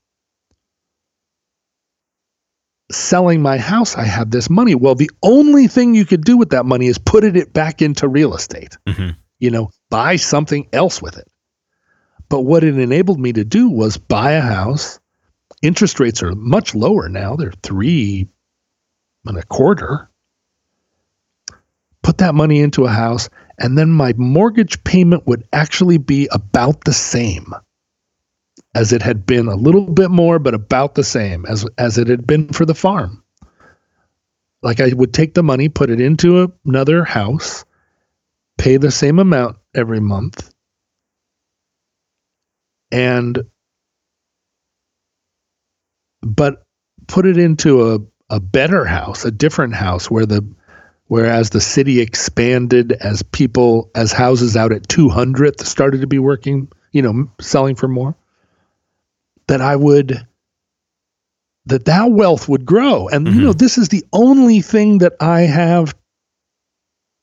selling my house i had this money. Well the only thing you could do with that money is put it back into real estate. Mm-hmm. you know buy something else with it but what it enabled me to do was buy a house. Interest rates are much lower now. They're three and a quarter. Put that money into a house, and then my mortgage payment would actually be about the same as it had been a little bit more, but about the same as as it had been for the farm. Like I would take the money, put it into another house, pay the same amount every month, and but put it into a, a better house, a different house where the whereas the city expanded as people as houses out at 200th started to be working, you know, selling for more that I would that that wealth would grow. And mm-hmm. you know, mm-hmm. this is the only thing that I have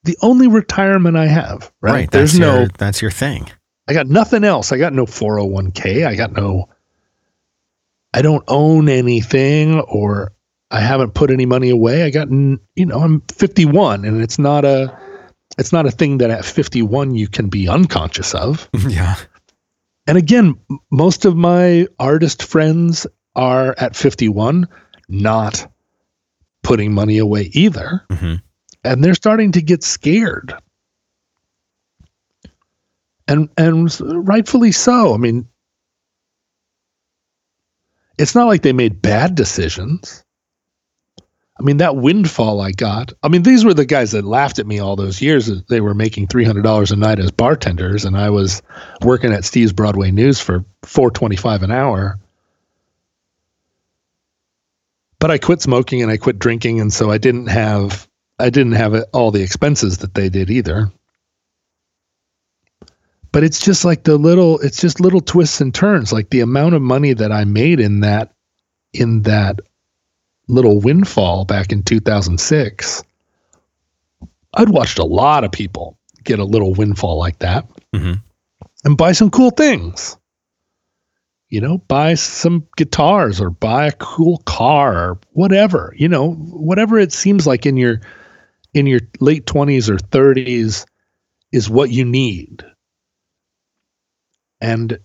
the only retirement I have, right? right There's no that's your thing. I got nothing else. I got no 401k. I got no I don't own anything or I haven't put any money away. I got you know, I'm 51 and it's not a it's not a thing that at 51 you can be unconscious of. *laughs* yeah. And again, most of my artist friends are at 51 not putting money away either. Mm-hmm. And they're starting to get scared. And and rightfully so. I mean, it's not like they made bad decisions. I mean, that windfall I got. I mean, these were the guys that laughed at me all those years. They were making three hundred dollars a night as bartenders, and I was working at Steve's Broadway News for four twenty five an hour. But I quit smoking and I quit drinking, and so I didn't have I didn't have all the expenses that they did either. But it's just like the little, it's just little twists and turns. Like the amount of money that I made in that in that little windfall back in 2006, I'd watched a lot of people get a little windfall like that mm-hmm. and buy some cool things. You know, buy some guitars or buy a cool car or whatever, you know, whatever it seems like in your in your late 20s or 30s is what you need. And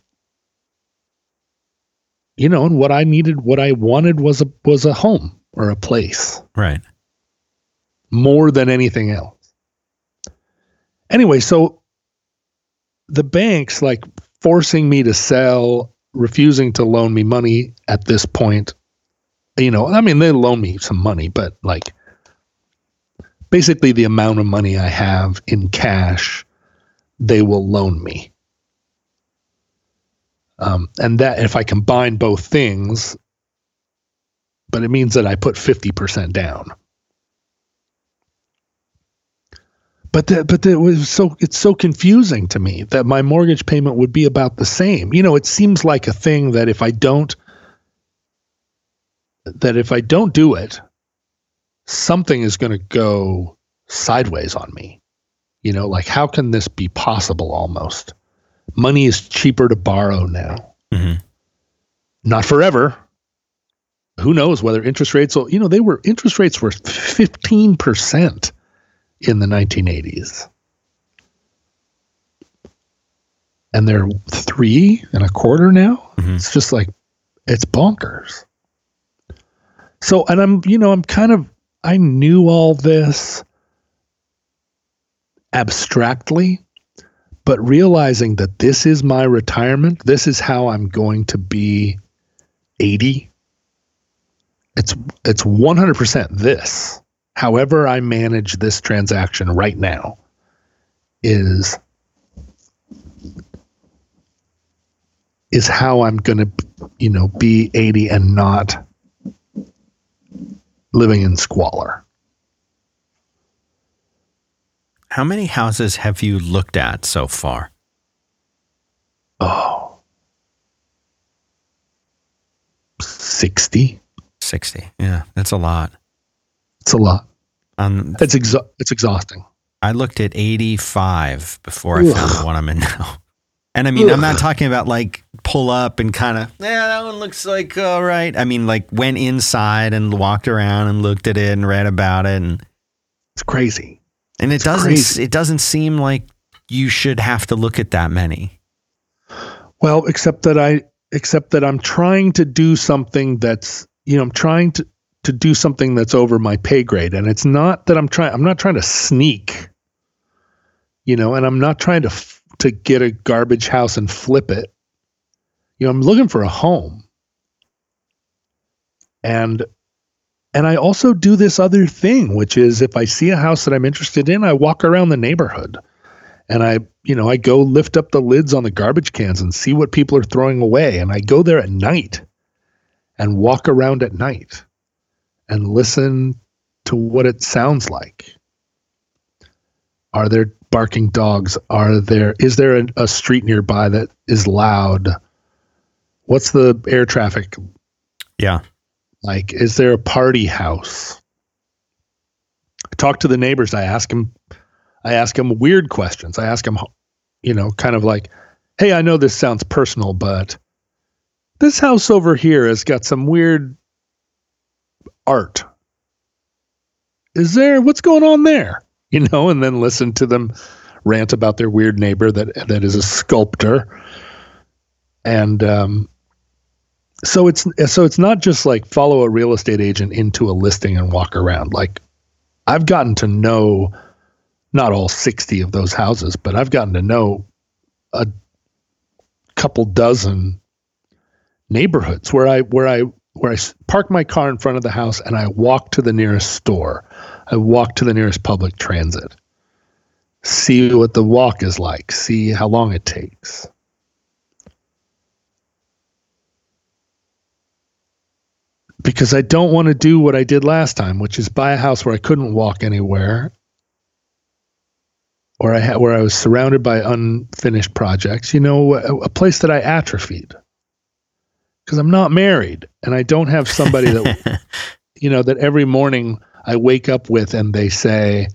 you know, and what I needed, what I wanted was a was a home or a place. Right. More than anything else. Anyway, so the banks like forcing me to sell, refusing to loan me money at this point. You know, I mean, they loan me some money, but like basically the amount of money I have in cash, they will loan me. Um, and that if I combine both things, but it means that I put 50% down. But the, but it was so it's so confusing to me that my mortgage payment would be about the same. You know, it seems like a thing that if I don't that if I don't do it, something is going to go sideways on me. You know, like how can this be possible almost? Money is cheaper to borrow now. Mm-hmm. Not forever. Who knows whether interest rates will, you know, they were, interest rates were 15% in the 1980s. And they're three and a quarter now. Mm-hmm. It's just like, it's bonkers. So, and I'm, you know, I'm kind of, I knew all this abstractly, but realizing that this is my retirement, this is how I'm going to be 80. It's it's 100% this. However I manage this transaction right now is is how I'm going to you know be 80 and not living in squalor. How many houses have you looked at so far? Oh. 60. 60. Yeah, that's a lot. It's a lot. Um, it's, exa- it's exhausting. I looked at 85 before I Ugh. found the one I'm in now. *laughs* And I mean, Ugh. I'm not talking about like pull up and kind of, yeah, that one looks like all right. I mean, like went inside and walked around and looked at it and read about it. And it's crazy. And it it's doesn't crazy. it doesn't seem like you should have to look at that many. Well, except that I except that I'm trying to do something that's you know, I'm trying to to do something that's over my pay grade. And it's not that I'm trying I'm not trying to sneak you know, and I'm not trying to f- to get a garbage house and flip it. You know, I'm looking for a home. And and I also do this other thing, which is if I see a house that I'm interested in, I walk around the neighborhood and I, you know, I go lift up the lids on the garbage cans and see what people are throwing away. And I go there at night and walk around at night and listen to what it sounds like. Are there barking dogs? Are there is there a, a street nearby that is loud? What's the air traffic Yeah. Like? Is there a party house? I talk to the neighbors. I ask them. I ask them weird questions. I ask them, you know, kind of like, "Hey, I know this sounds personal, but this house over here has got some weird art. Is there what's going on there?" *laughs* You know, and then listen to them rant about their weird neighbor that that is a sculptor. And um, so it's so it's not just like follow a real estate agent into a listing and walk around. Like I've gotten to know not all 60 of those houses, but I've gotten to know a couple dozen neighborhoods where I where I where I park my car in front of the house and I walk to the nearest store. I walk to the nearest public transit. See what the walk is like, see how long it takes. Because I don't want to do what I did last time, which is buy a house where I couldn't walk anywhere, or I had where I was surrounded by unfinished projects. You know, a, a place that I atrophied because I'm not married and I don't have somebody that *laughs* you know that every morning I wake up with and they say,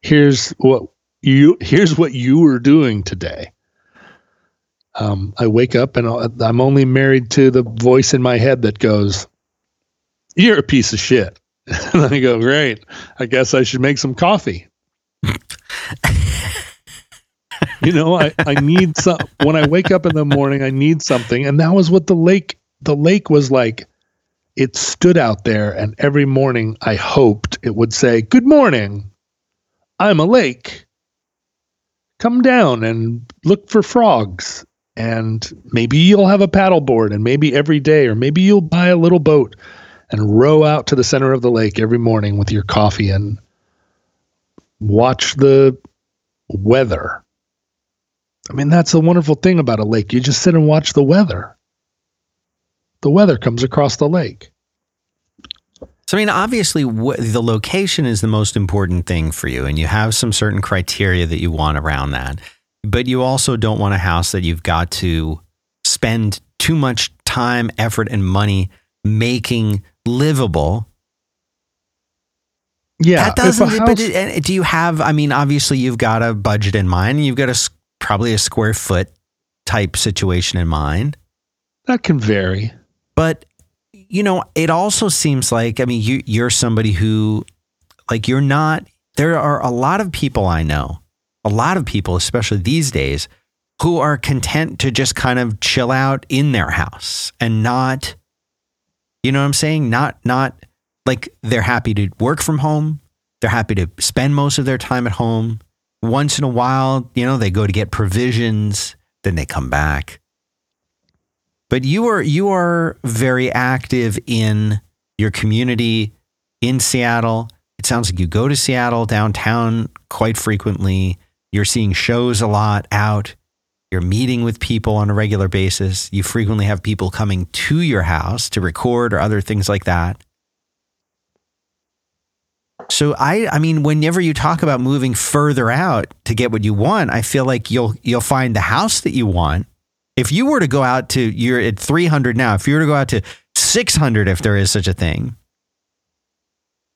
"Here's what you here's what you were doing today." Um, I wake up and I'm only married to the voice in my head that goes, you're a piece of shit. *laughs* And I go, great. I guess I should make some coffee. *laughs* you know, I, I need some, when I wake up in the morning, I need something. And that was what the lake, the lake was like. It stood out there. And every morning I hoped it would say, good morning. I'm a lake. Come down and look for frogs. And maybe you'll have a paddleboard and maybe every day, or maybe you'll buy a little boat and row out to the center of the lake every morning with your coffee and watch the weather. I mean, that's the wonderful thing about a lake. You just sit and watch the weather. The weather comes across the lake. So, I mean, obviously, wh- the location is the most important thing for you, and you have some certain criteria that you want around that. But you also don't want a house that you've got to spend too much time, effort, and money making livable. Yeah, that doesn't. a but it- do you have? I mean, obviously, you've got a budget in mind, and you've got a probably a square foot type situation in mind. that can vary. but you know it also seems like i mean you you're somebody who like you're not there are a lot of people i know a lot of people especially these days who are content to just kind of chill out in their house and not you know what i'm saying not not like they're happy to work from home they're happy to spend most of their time at home once in a while you know they go to get provisions then they come back but you are you are very active in your community in Seattle. It sounds like you go to Seattle downtown quite frequently. You're seeing shows a lot out. You're meeting with people on a regular basis. You frequently have people coming to your house to record or other things like that. So I I mean whenever you talk about moving further out to get what you want, I feel like you'll you'll find the house that you want if you were to go out to you're at 300 now if you were to go out to 600 if there is such a thing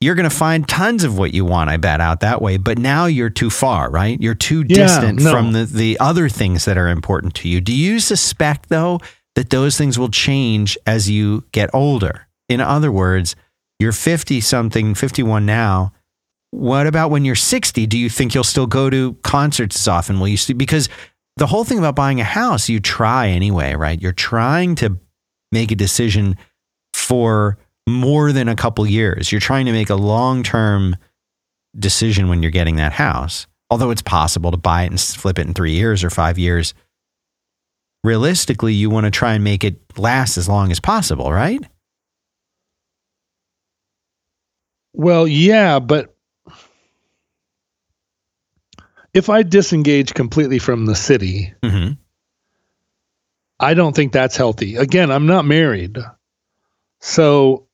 you're going to find tons of what you want i bet out that way. But now you're too far right? You're too Yeah, distant no. from the, the other things that are important to you. Do you suspect though that those things will change as you get older? In other words you're 50 something 51 now. What about when you're 60 do you think you'll still go to concerts as often? Will you see because the whole thing about buying a house, you try anyway, right? You're trying to make a decision for more than a couple years. You're trying to make a long term decision when you're getting that house. although it's possible to buy it and flip it in three years or five years, realistically, you want to try and make it last as long as possible, right? Well, yeah, but if I disengage completely from the city, Mm-hmm. I don't think that's healthy. Again, I'm not married. So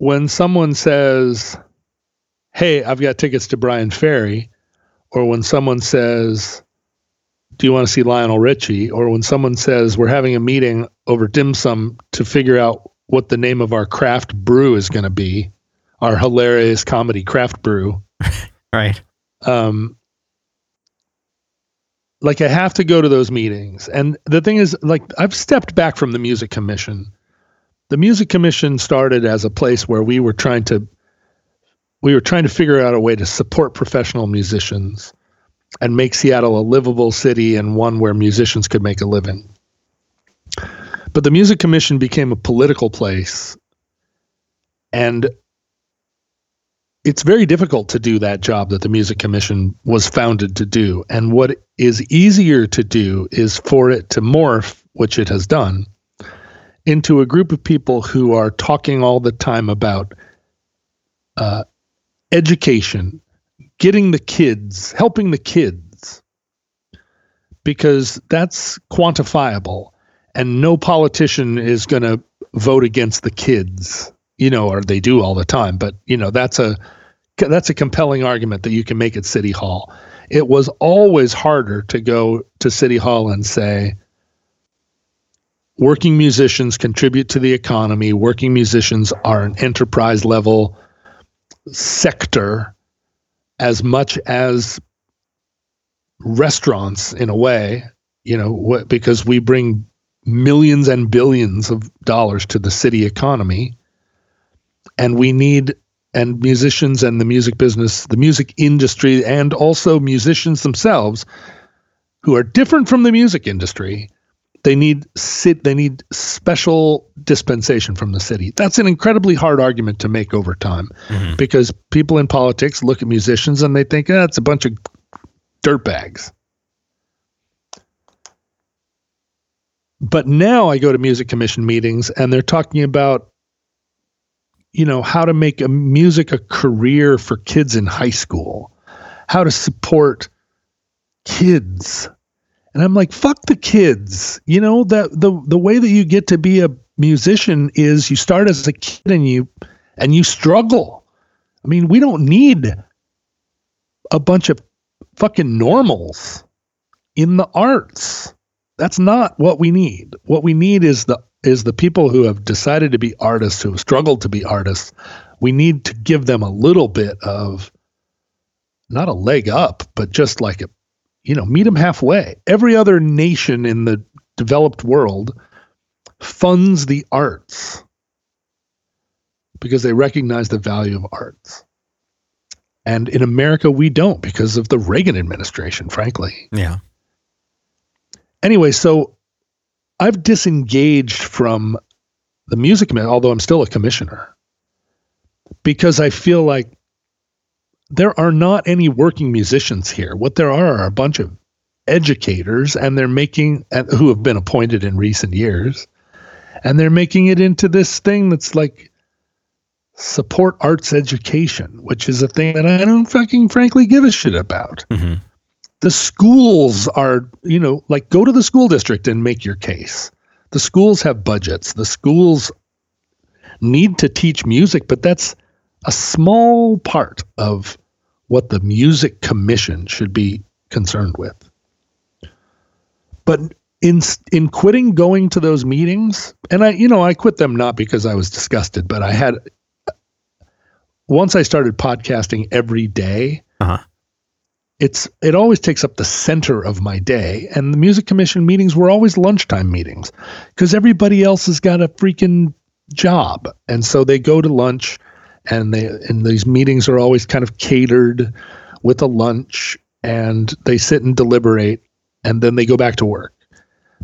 when someone says, Hey, I've got tickets to Bryan Ferry, or when someone says, Do you want to see Lionel Richie? Or when someone says, We're having a meeting over dim sum to figure out what the name of our craft brew is going to be, our hilarious comedy craft brew. *laughs* Right. Um, like I have to go to those meetings. And the thing is, like, I've stepped back from the music commission. The music commission started as a place where we were trying to we were trying to figure out a way to support professional musicians and make Seattle a livable city and one where musicians could make a living. But the music commission became a political place and it's very difficult to do that job that the music commission was founded to do and what is easier to do is for it to morph which it has done into a group of people who are talking all the time about uh, education getting the kids helping the kids because that's quantifiable and no politician is going to vote against the kids you know or they do all the time but you know that's a that's a compelling argument that you can make at city hall. It was always harder to go to city hall and say working musicians contribute to the economy. Working musicians are an enterprise level sector as much as restaurants in a way you know what because we bring millions and billions of dollars to the city economy. And we need and musicians and the music business the music industry and also musicians themselves who are different from the music industry they need sit they need special dispensation from the city that's an incredibly hard argument to make over time Mhm. because people in politics look at musicians and they think eh, it's a bunch of dirtbags but now i go to music commission meetings and they're talking about you know how to make a music a career for kids in high school how to support kids and i'm like fuck the kids. You know that the the way that you get to be a musician is you start as a kid and you and you struggle. I mean we don't need a bunch of fucking normals in the arts. That's not what we need. What we need is the is the people who have decided to be artists who have struggled to be artists. We need to give them a little bit of not a leg up but just like a you know meet them halfway. Every other nation in the developed world funds the arts because they recognize the value of arts. And in america we don't because of the reagan administration frankly. Yeah. anyway, so I've disengaged from the music, although I'm still a commissioner, because I feel like there are not any working musicians here. What there are are a bunch of educators, and they're making who have been appointed in recent years, and they're making it into this thing that's like support arts education, which is a thing that I don't fucking frankly give a shit about. Hmm the schools are you know like go to the school district and make your case. The schools have budgets. The schools need to teach music but that's a small part of what the music commission should be concerned with but in in quitting going to those meetings and i you know i quit them not because i was disgusted but i had once i started podcasting every day Uh-huh. it's it always takes up the center of my day and the music commission meetings were always lunchtime meetings because everybody else has got a freaking job and so they go to lunch and they and these meetings are always kind of catered with a lunch and they sit and deliberate and then they go back to work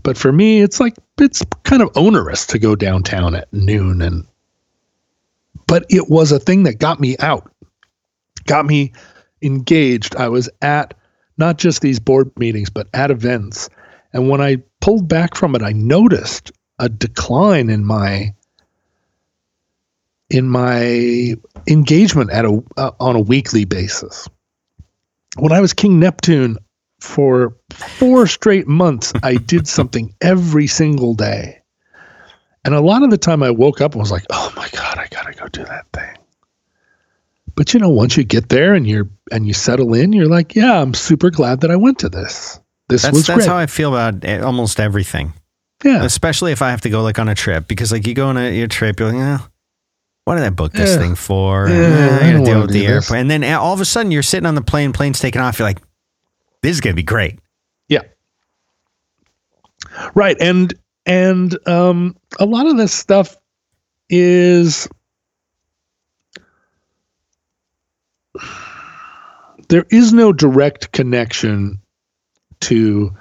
but for me it's like it's kind of onerous to go downtown at noon and but it was a thing that got me out got me engaged. I was at not just these board meetings, but at events. And when I pulled back from it, I noticed a decline in my in my engagement at a uh, on a weekly basis. When I was King Neptune for four straight months, I did something every single day. And a lot of the time I woke up and was like, "Oh my god, I got to go do that thing." But you know, once you get there and you're and you settle in, you're like, "Yeah, I'm super glad that I went to this." This that's, was that's great. how I feel about eh, almost everything. yeah. Especially if I have to go like on a trip because like you go on a your trip, you're like, oh, what did I book this Yeah. thing for? Yeah, I gotta deal with the this. airplane. And then all of a sudden you're sitting on the plane, plane's taking off. You're like, this is gonna be great. Yeah. Right. And and um a lot of this stuff is there is no direct connection to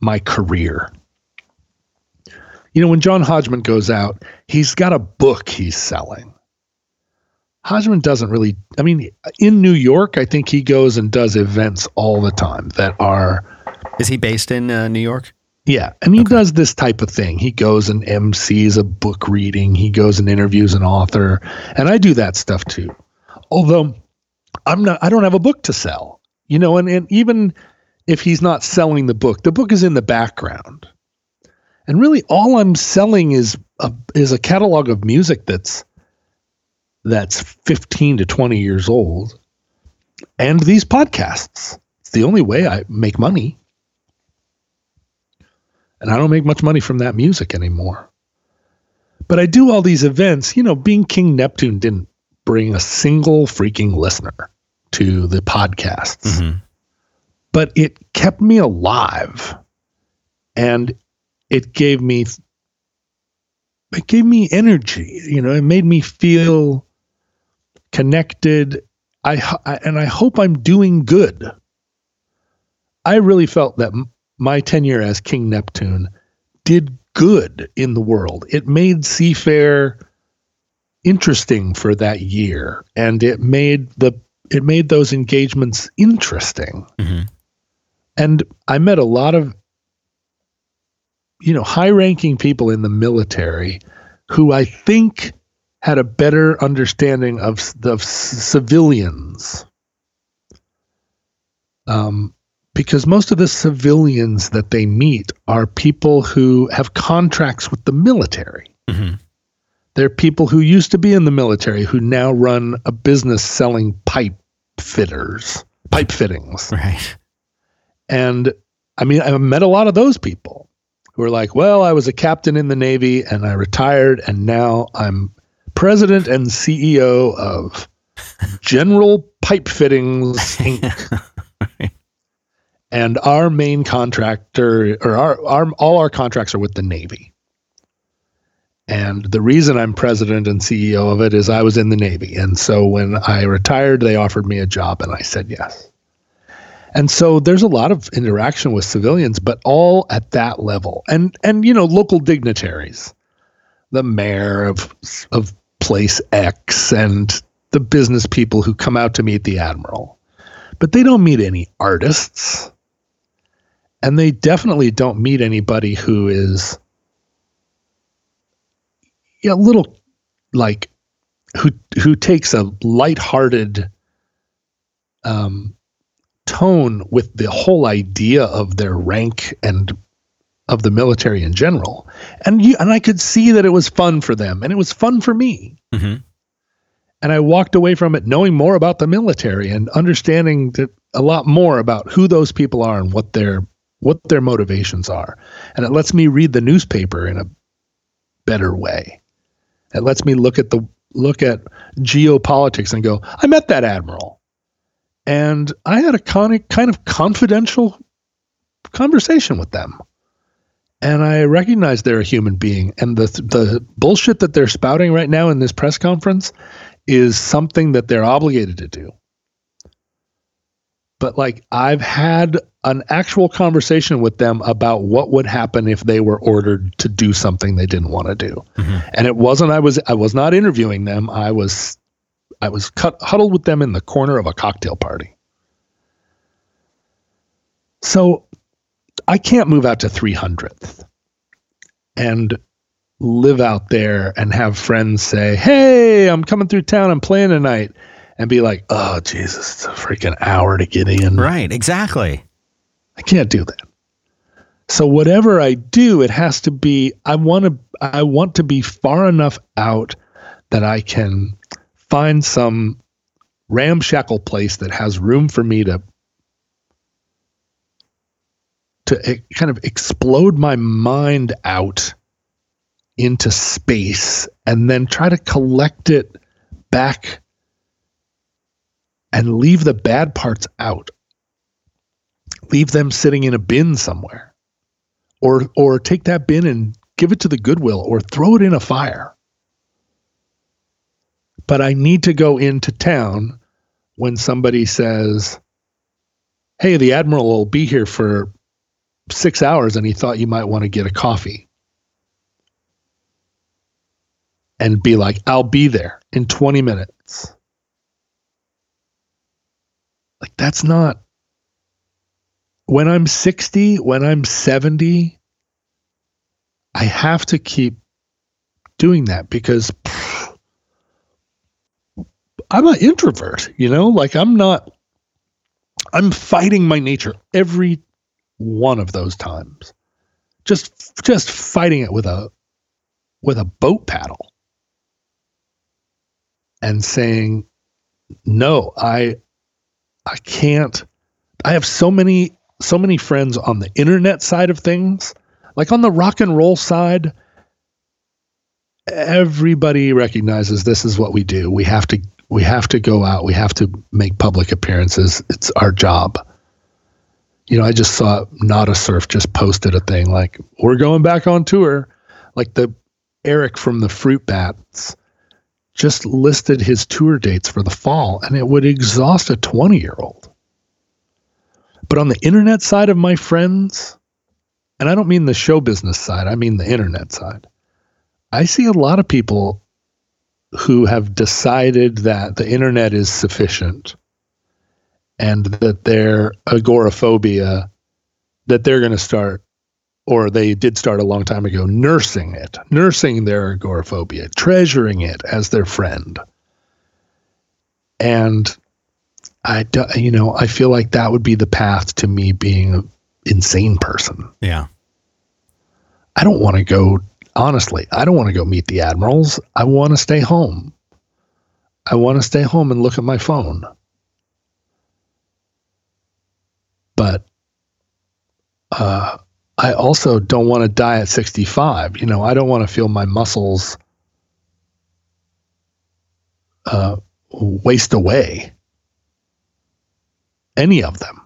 my career. You know, when John Hodgman goes out, he's got a book he's selling. Hodgman doesn't really, I mean, in New York, I think he goes and does events all the time that are Is he based in uh, New York? yeah, and he does this type of thing. He goes and MCs a book reading. He goes and interviews an author, and I do that stuff too. Although I'm not, I don't have a book to sell, you know. And, and even if he's not selling the book, the book is in the background, and really all I'm selling is a is a catalog of music that's that's 15 to 20 years old, and these podcasts. It's the only way I make money and I don't make much money from that music anymore. But I do all these events. You know, being King Neptune didn't bring a single freaking listener to the podcasts, Mhm. but it kept me alive, and it gave me it gave me energy. You know, it made me feel connected. I, I and I hope I'm doing good. I really felt that m- my tenure as King Neptune did good in the world. It made Seafair interesting for that year, and it made the it made those engagements interesting. Mhm. And I met a lot of you know high-ranking people in the military who I think had a better understanding of the civilians. Um, because most of the civilians that they meet are people who have contracts with the military. Mhm. They're people who used to be in the military who now run a business selling pipe fitters, pipe fittings. Right. And I mean, I've met a lot of those people who are like, well, I was a captain in the Navy and I retired and now I'm president and CEO of General Pipe Fittings *laughs* Inc. and our main contractor or our, our all our contracts are with the Navy. And the reason I'm president and CEO of it is I was in the Navy. And so when I retired, they offered me a job and I said yes. And so there's a lot of interaction with civilians, but all at that level. And and you know, local dignitaries, the mayor of of place X and the business people who come out to meet the admiral. But they don't meet any artists. And they definitely don't meet anybody who is yeah, a little like who who takes a lighthearted um tone with the whole idea of their rank and of the military in general. And you and I could see that it was fun for them and it was fun for me. Mhm. And I walked away from it knowing more about the military and understanding that a lot more about who those people are and what their what their motivations are. And it lets me read the newspaper in a better way. It lets me look at the look at geopolitics and go, I met that admiral. And I had a kind of confidential conversation with them. And I recognize they're a human being. And the the bullshit that they're spouting right now in this press conference is something that they're obligated to do. But like I've had an actual conversation with them about what would happen if they were ordered to do something they didn't want to do. Mhm. And it wasn't I was I was not interviewing them. I was I was cut, huddled with them in the corner of a cocktail party. So I can't move out to 300th and live out there and have friends say, Hey, I'm coming through town. I'm playing tonight. And be like, Oh, Jesus, it's a freaking hour to get in. Right. Exactly. I can't do that. So whatever I do, it has to be I want to I want to be far enough out that I can find some ramshackle place that has room for me to to kind of explode my mind out into space and then try to collect it back and leave the bad parts out. Leave them sitting in a bin somewhere. Or or take that bin and give it to the goodwill or throw it in a fire. But i need to go into town when somebody says hey the admiral will be here for 6 hours and he thought you might want to get a coffee. And be like i'll be there in 20 minutes. Like that's not when I'm 60, when I'm 70, I have to keep doing that because pff, *sighs* I'm an introvert, you know, like I'm not, I'm fighting my nature every one of those times. Just, just fighting it with a, with a boat paddle and saying, no, I, I can't, I have so many so many friends on the internet side of things, like on the rock and roll side. Everybody recognizes this is what we do. We have to we have to go out. We have to make public appearances. It's our job. You know, I just saw Nada Surf just posted a thing like we're going back on tour. Like the Eric from the Fruit Bats just listed his tour dates for the fall, and it would exhaust a 20 year old. But on the internet side of my friends, and I don't mean the show business side, I mean the internet side, I see a lot of people who have decided that the internet is sufficient and that their agoraphobia that they're going to start or they did start a long time ago nursing it nursing their agoraphobia treasuring it as their friend and I, you know, I feel like that would be the path to me being an insane person. Yeah. I don't want to go, honestly, I don't want to go meet the admirals. I want to stay home. I want to stay home and look at my phone. But uh, I also don't want to die at 65. You know, I don't want to feel my muscles uh, waste away any of them.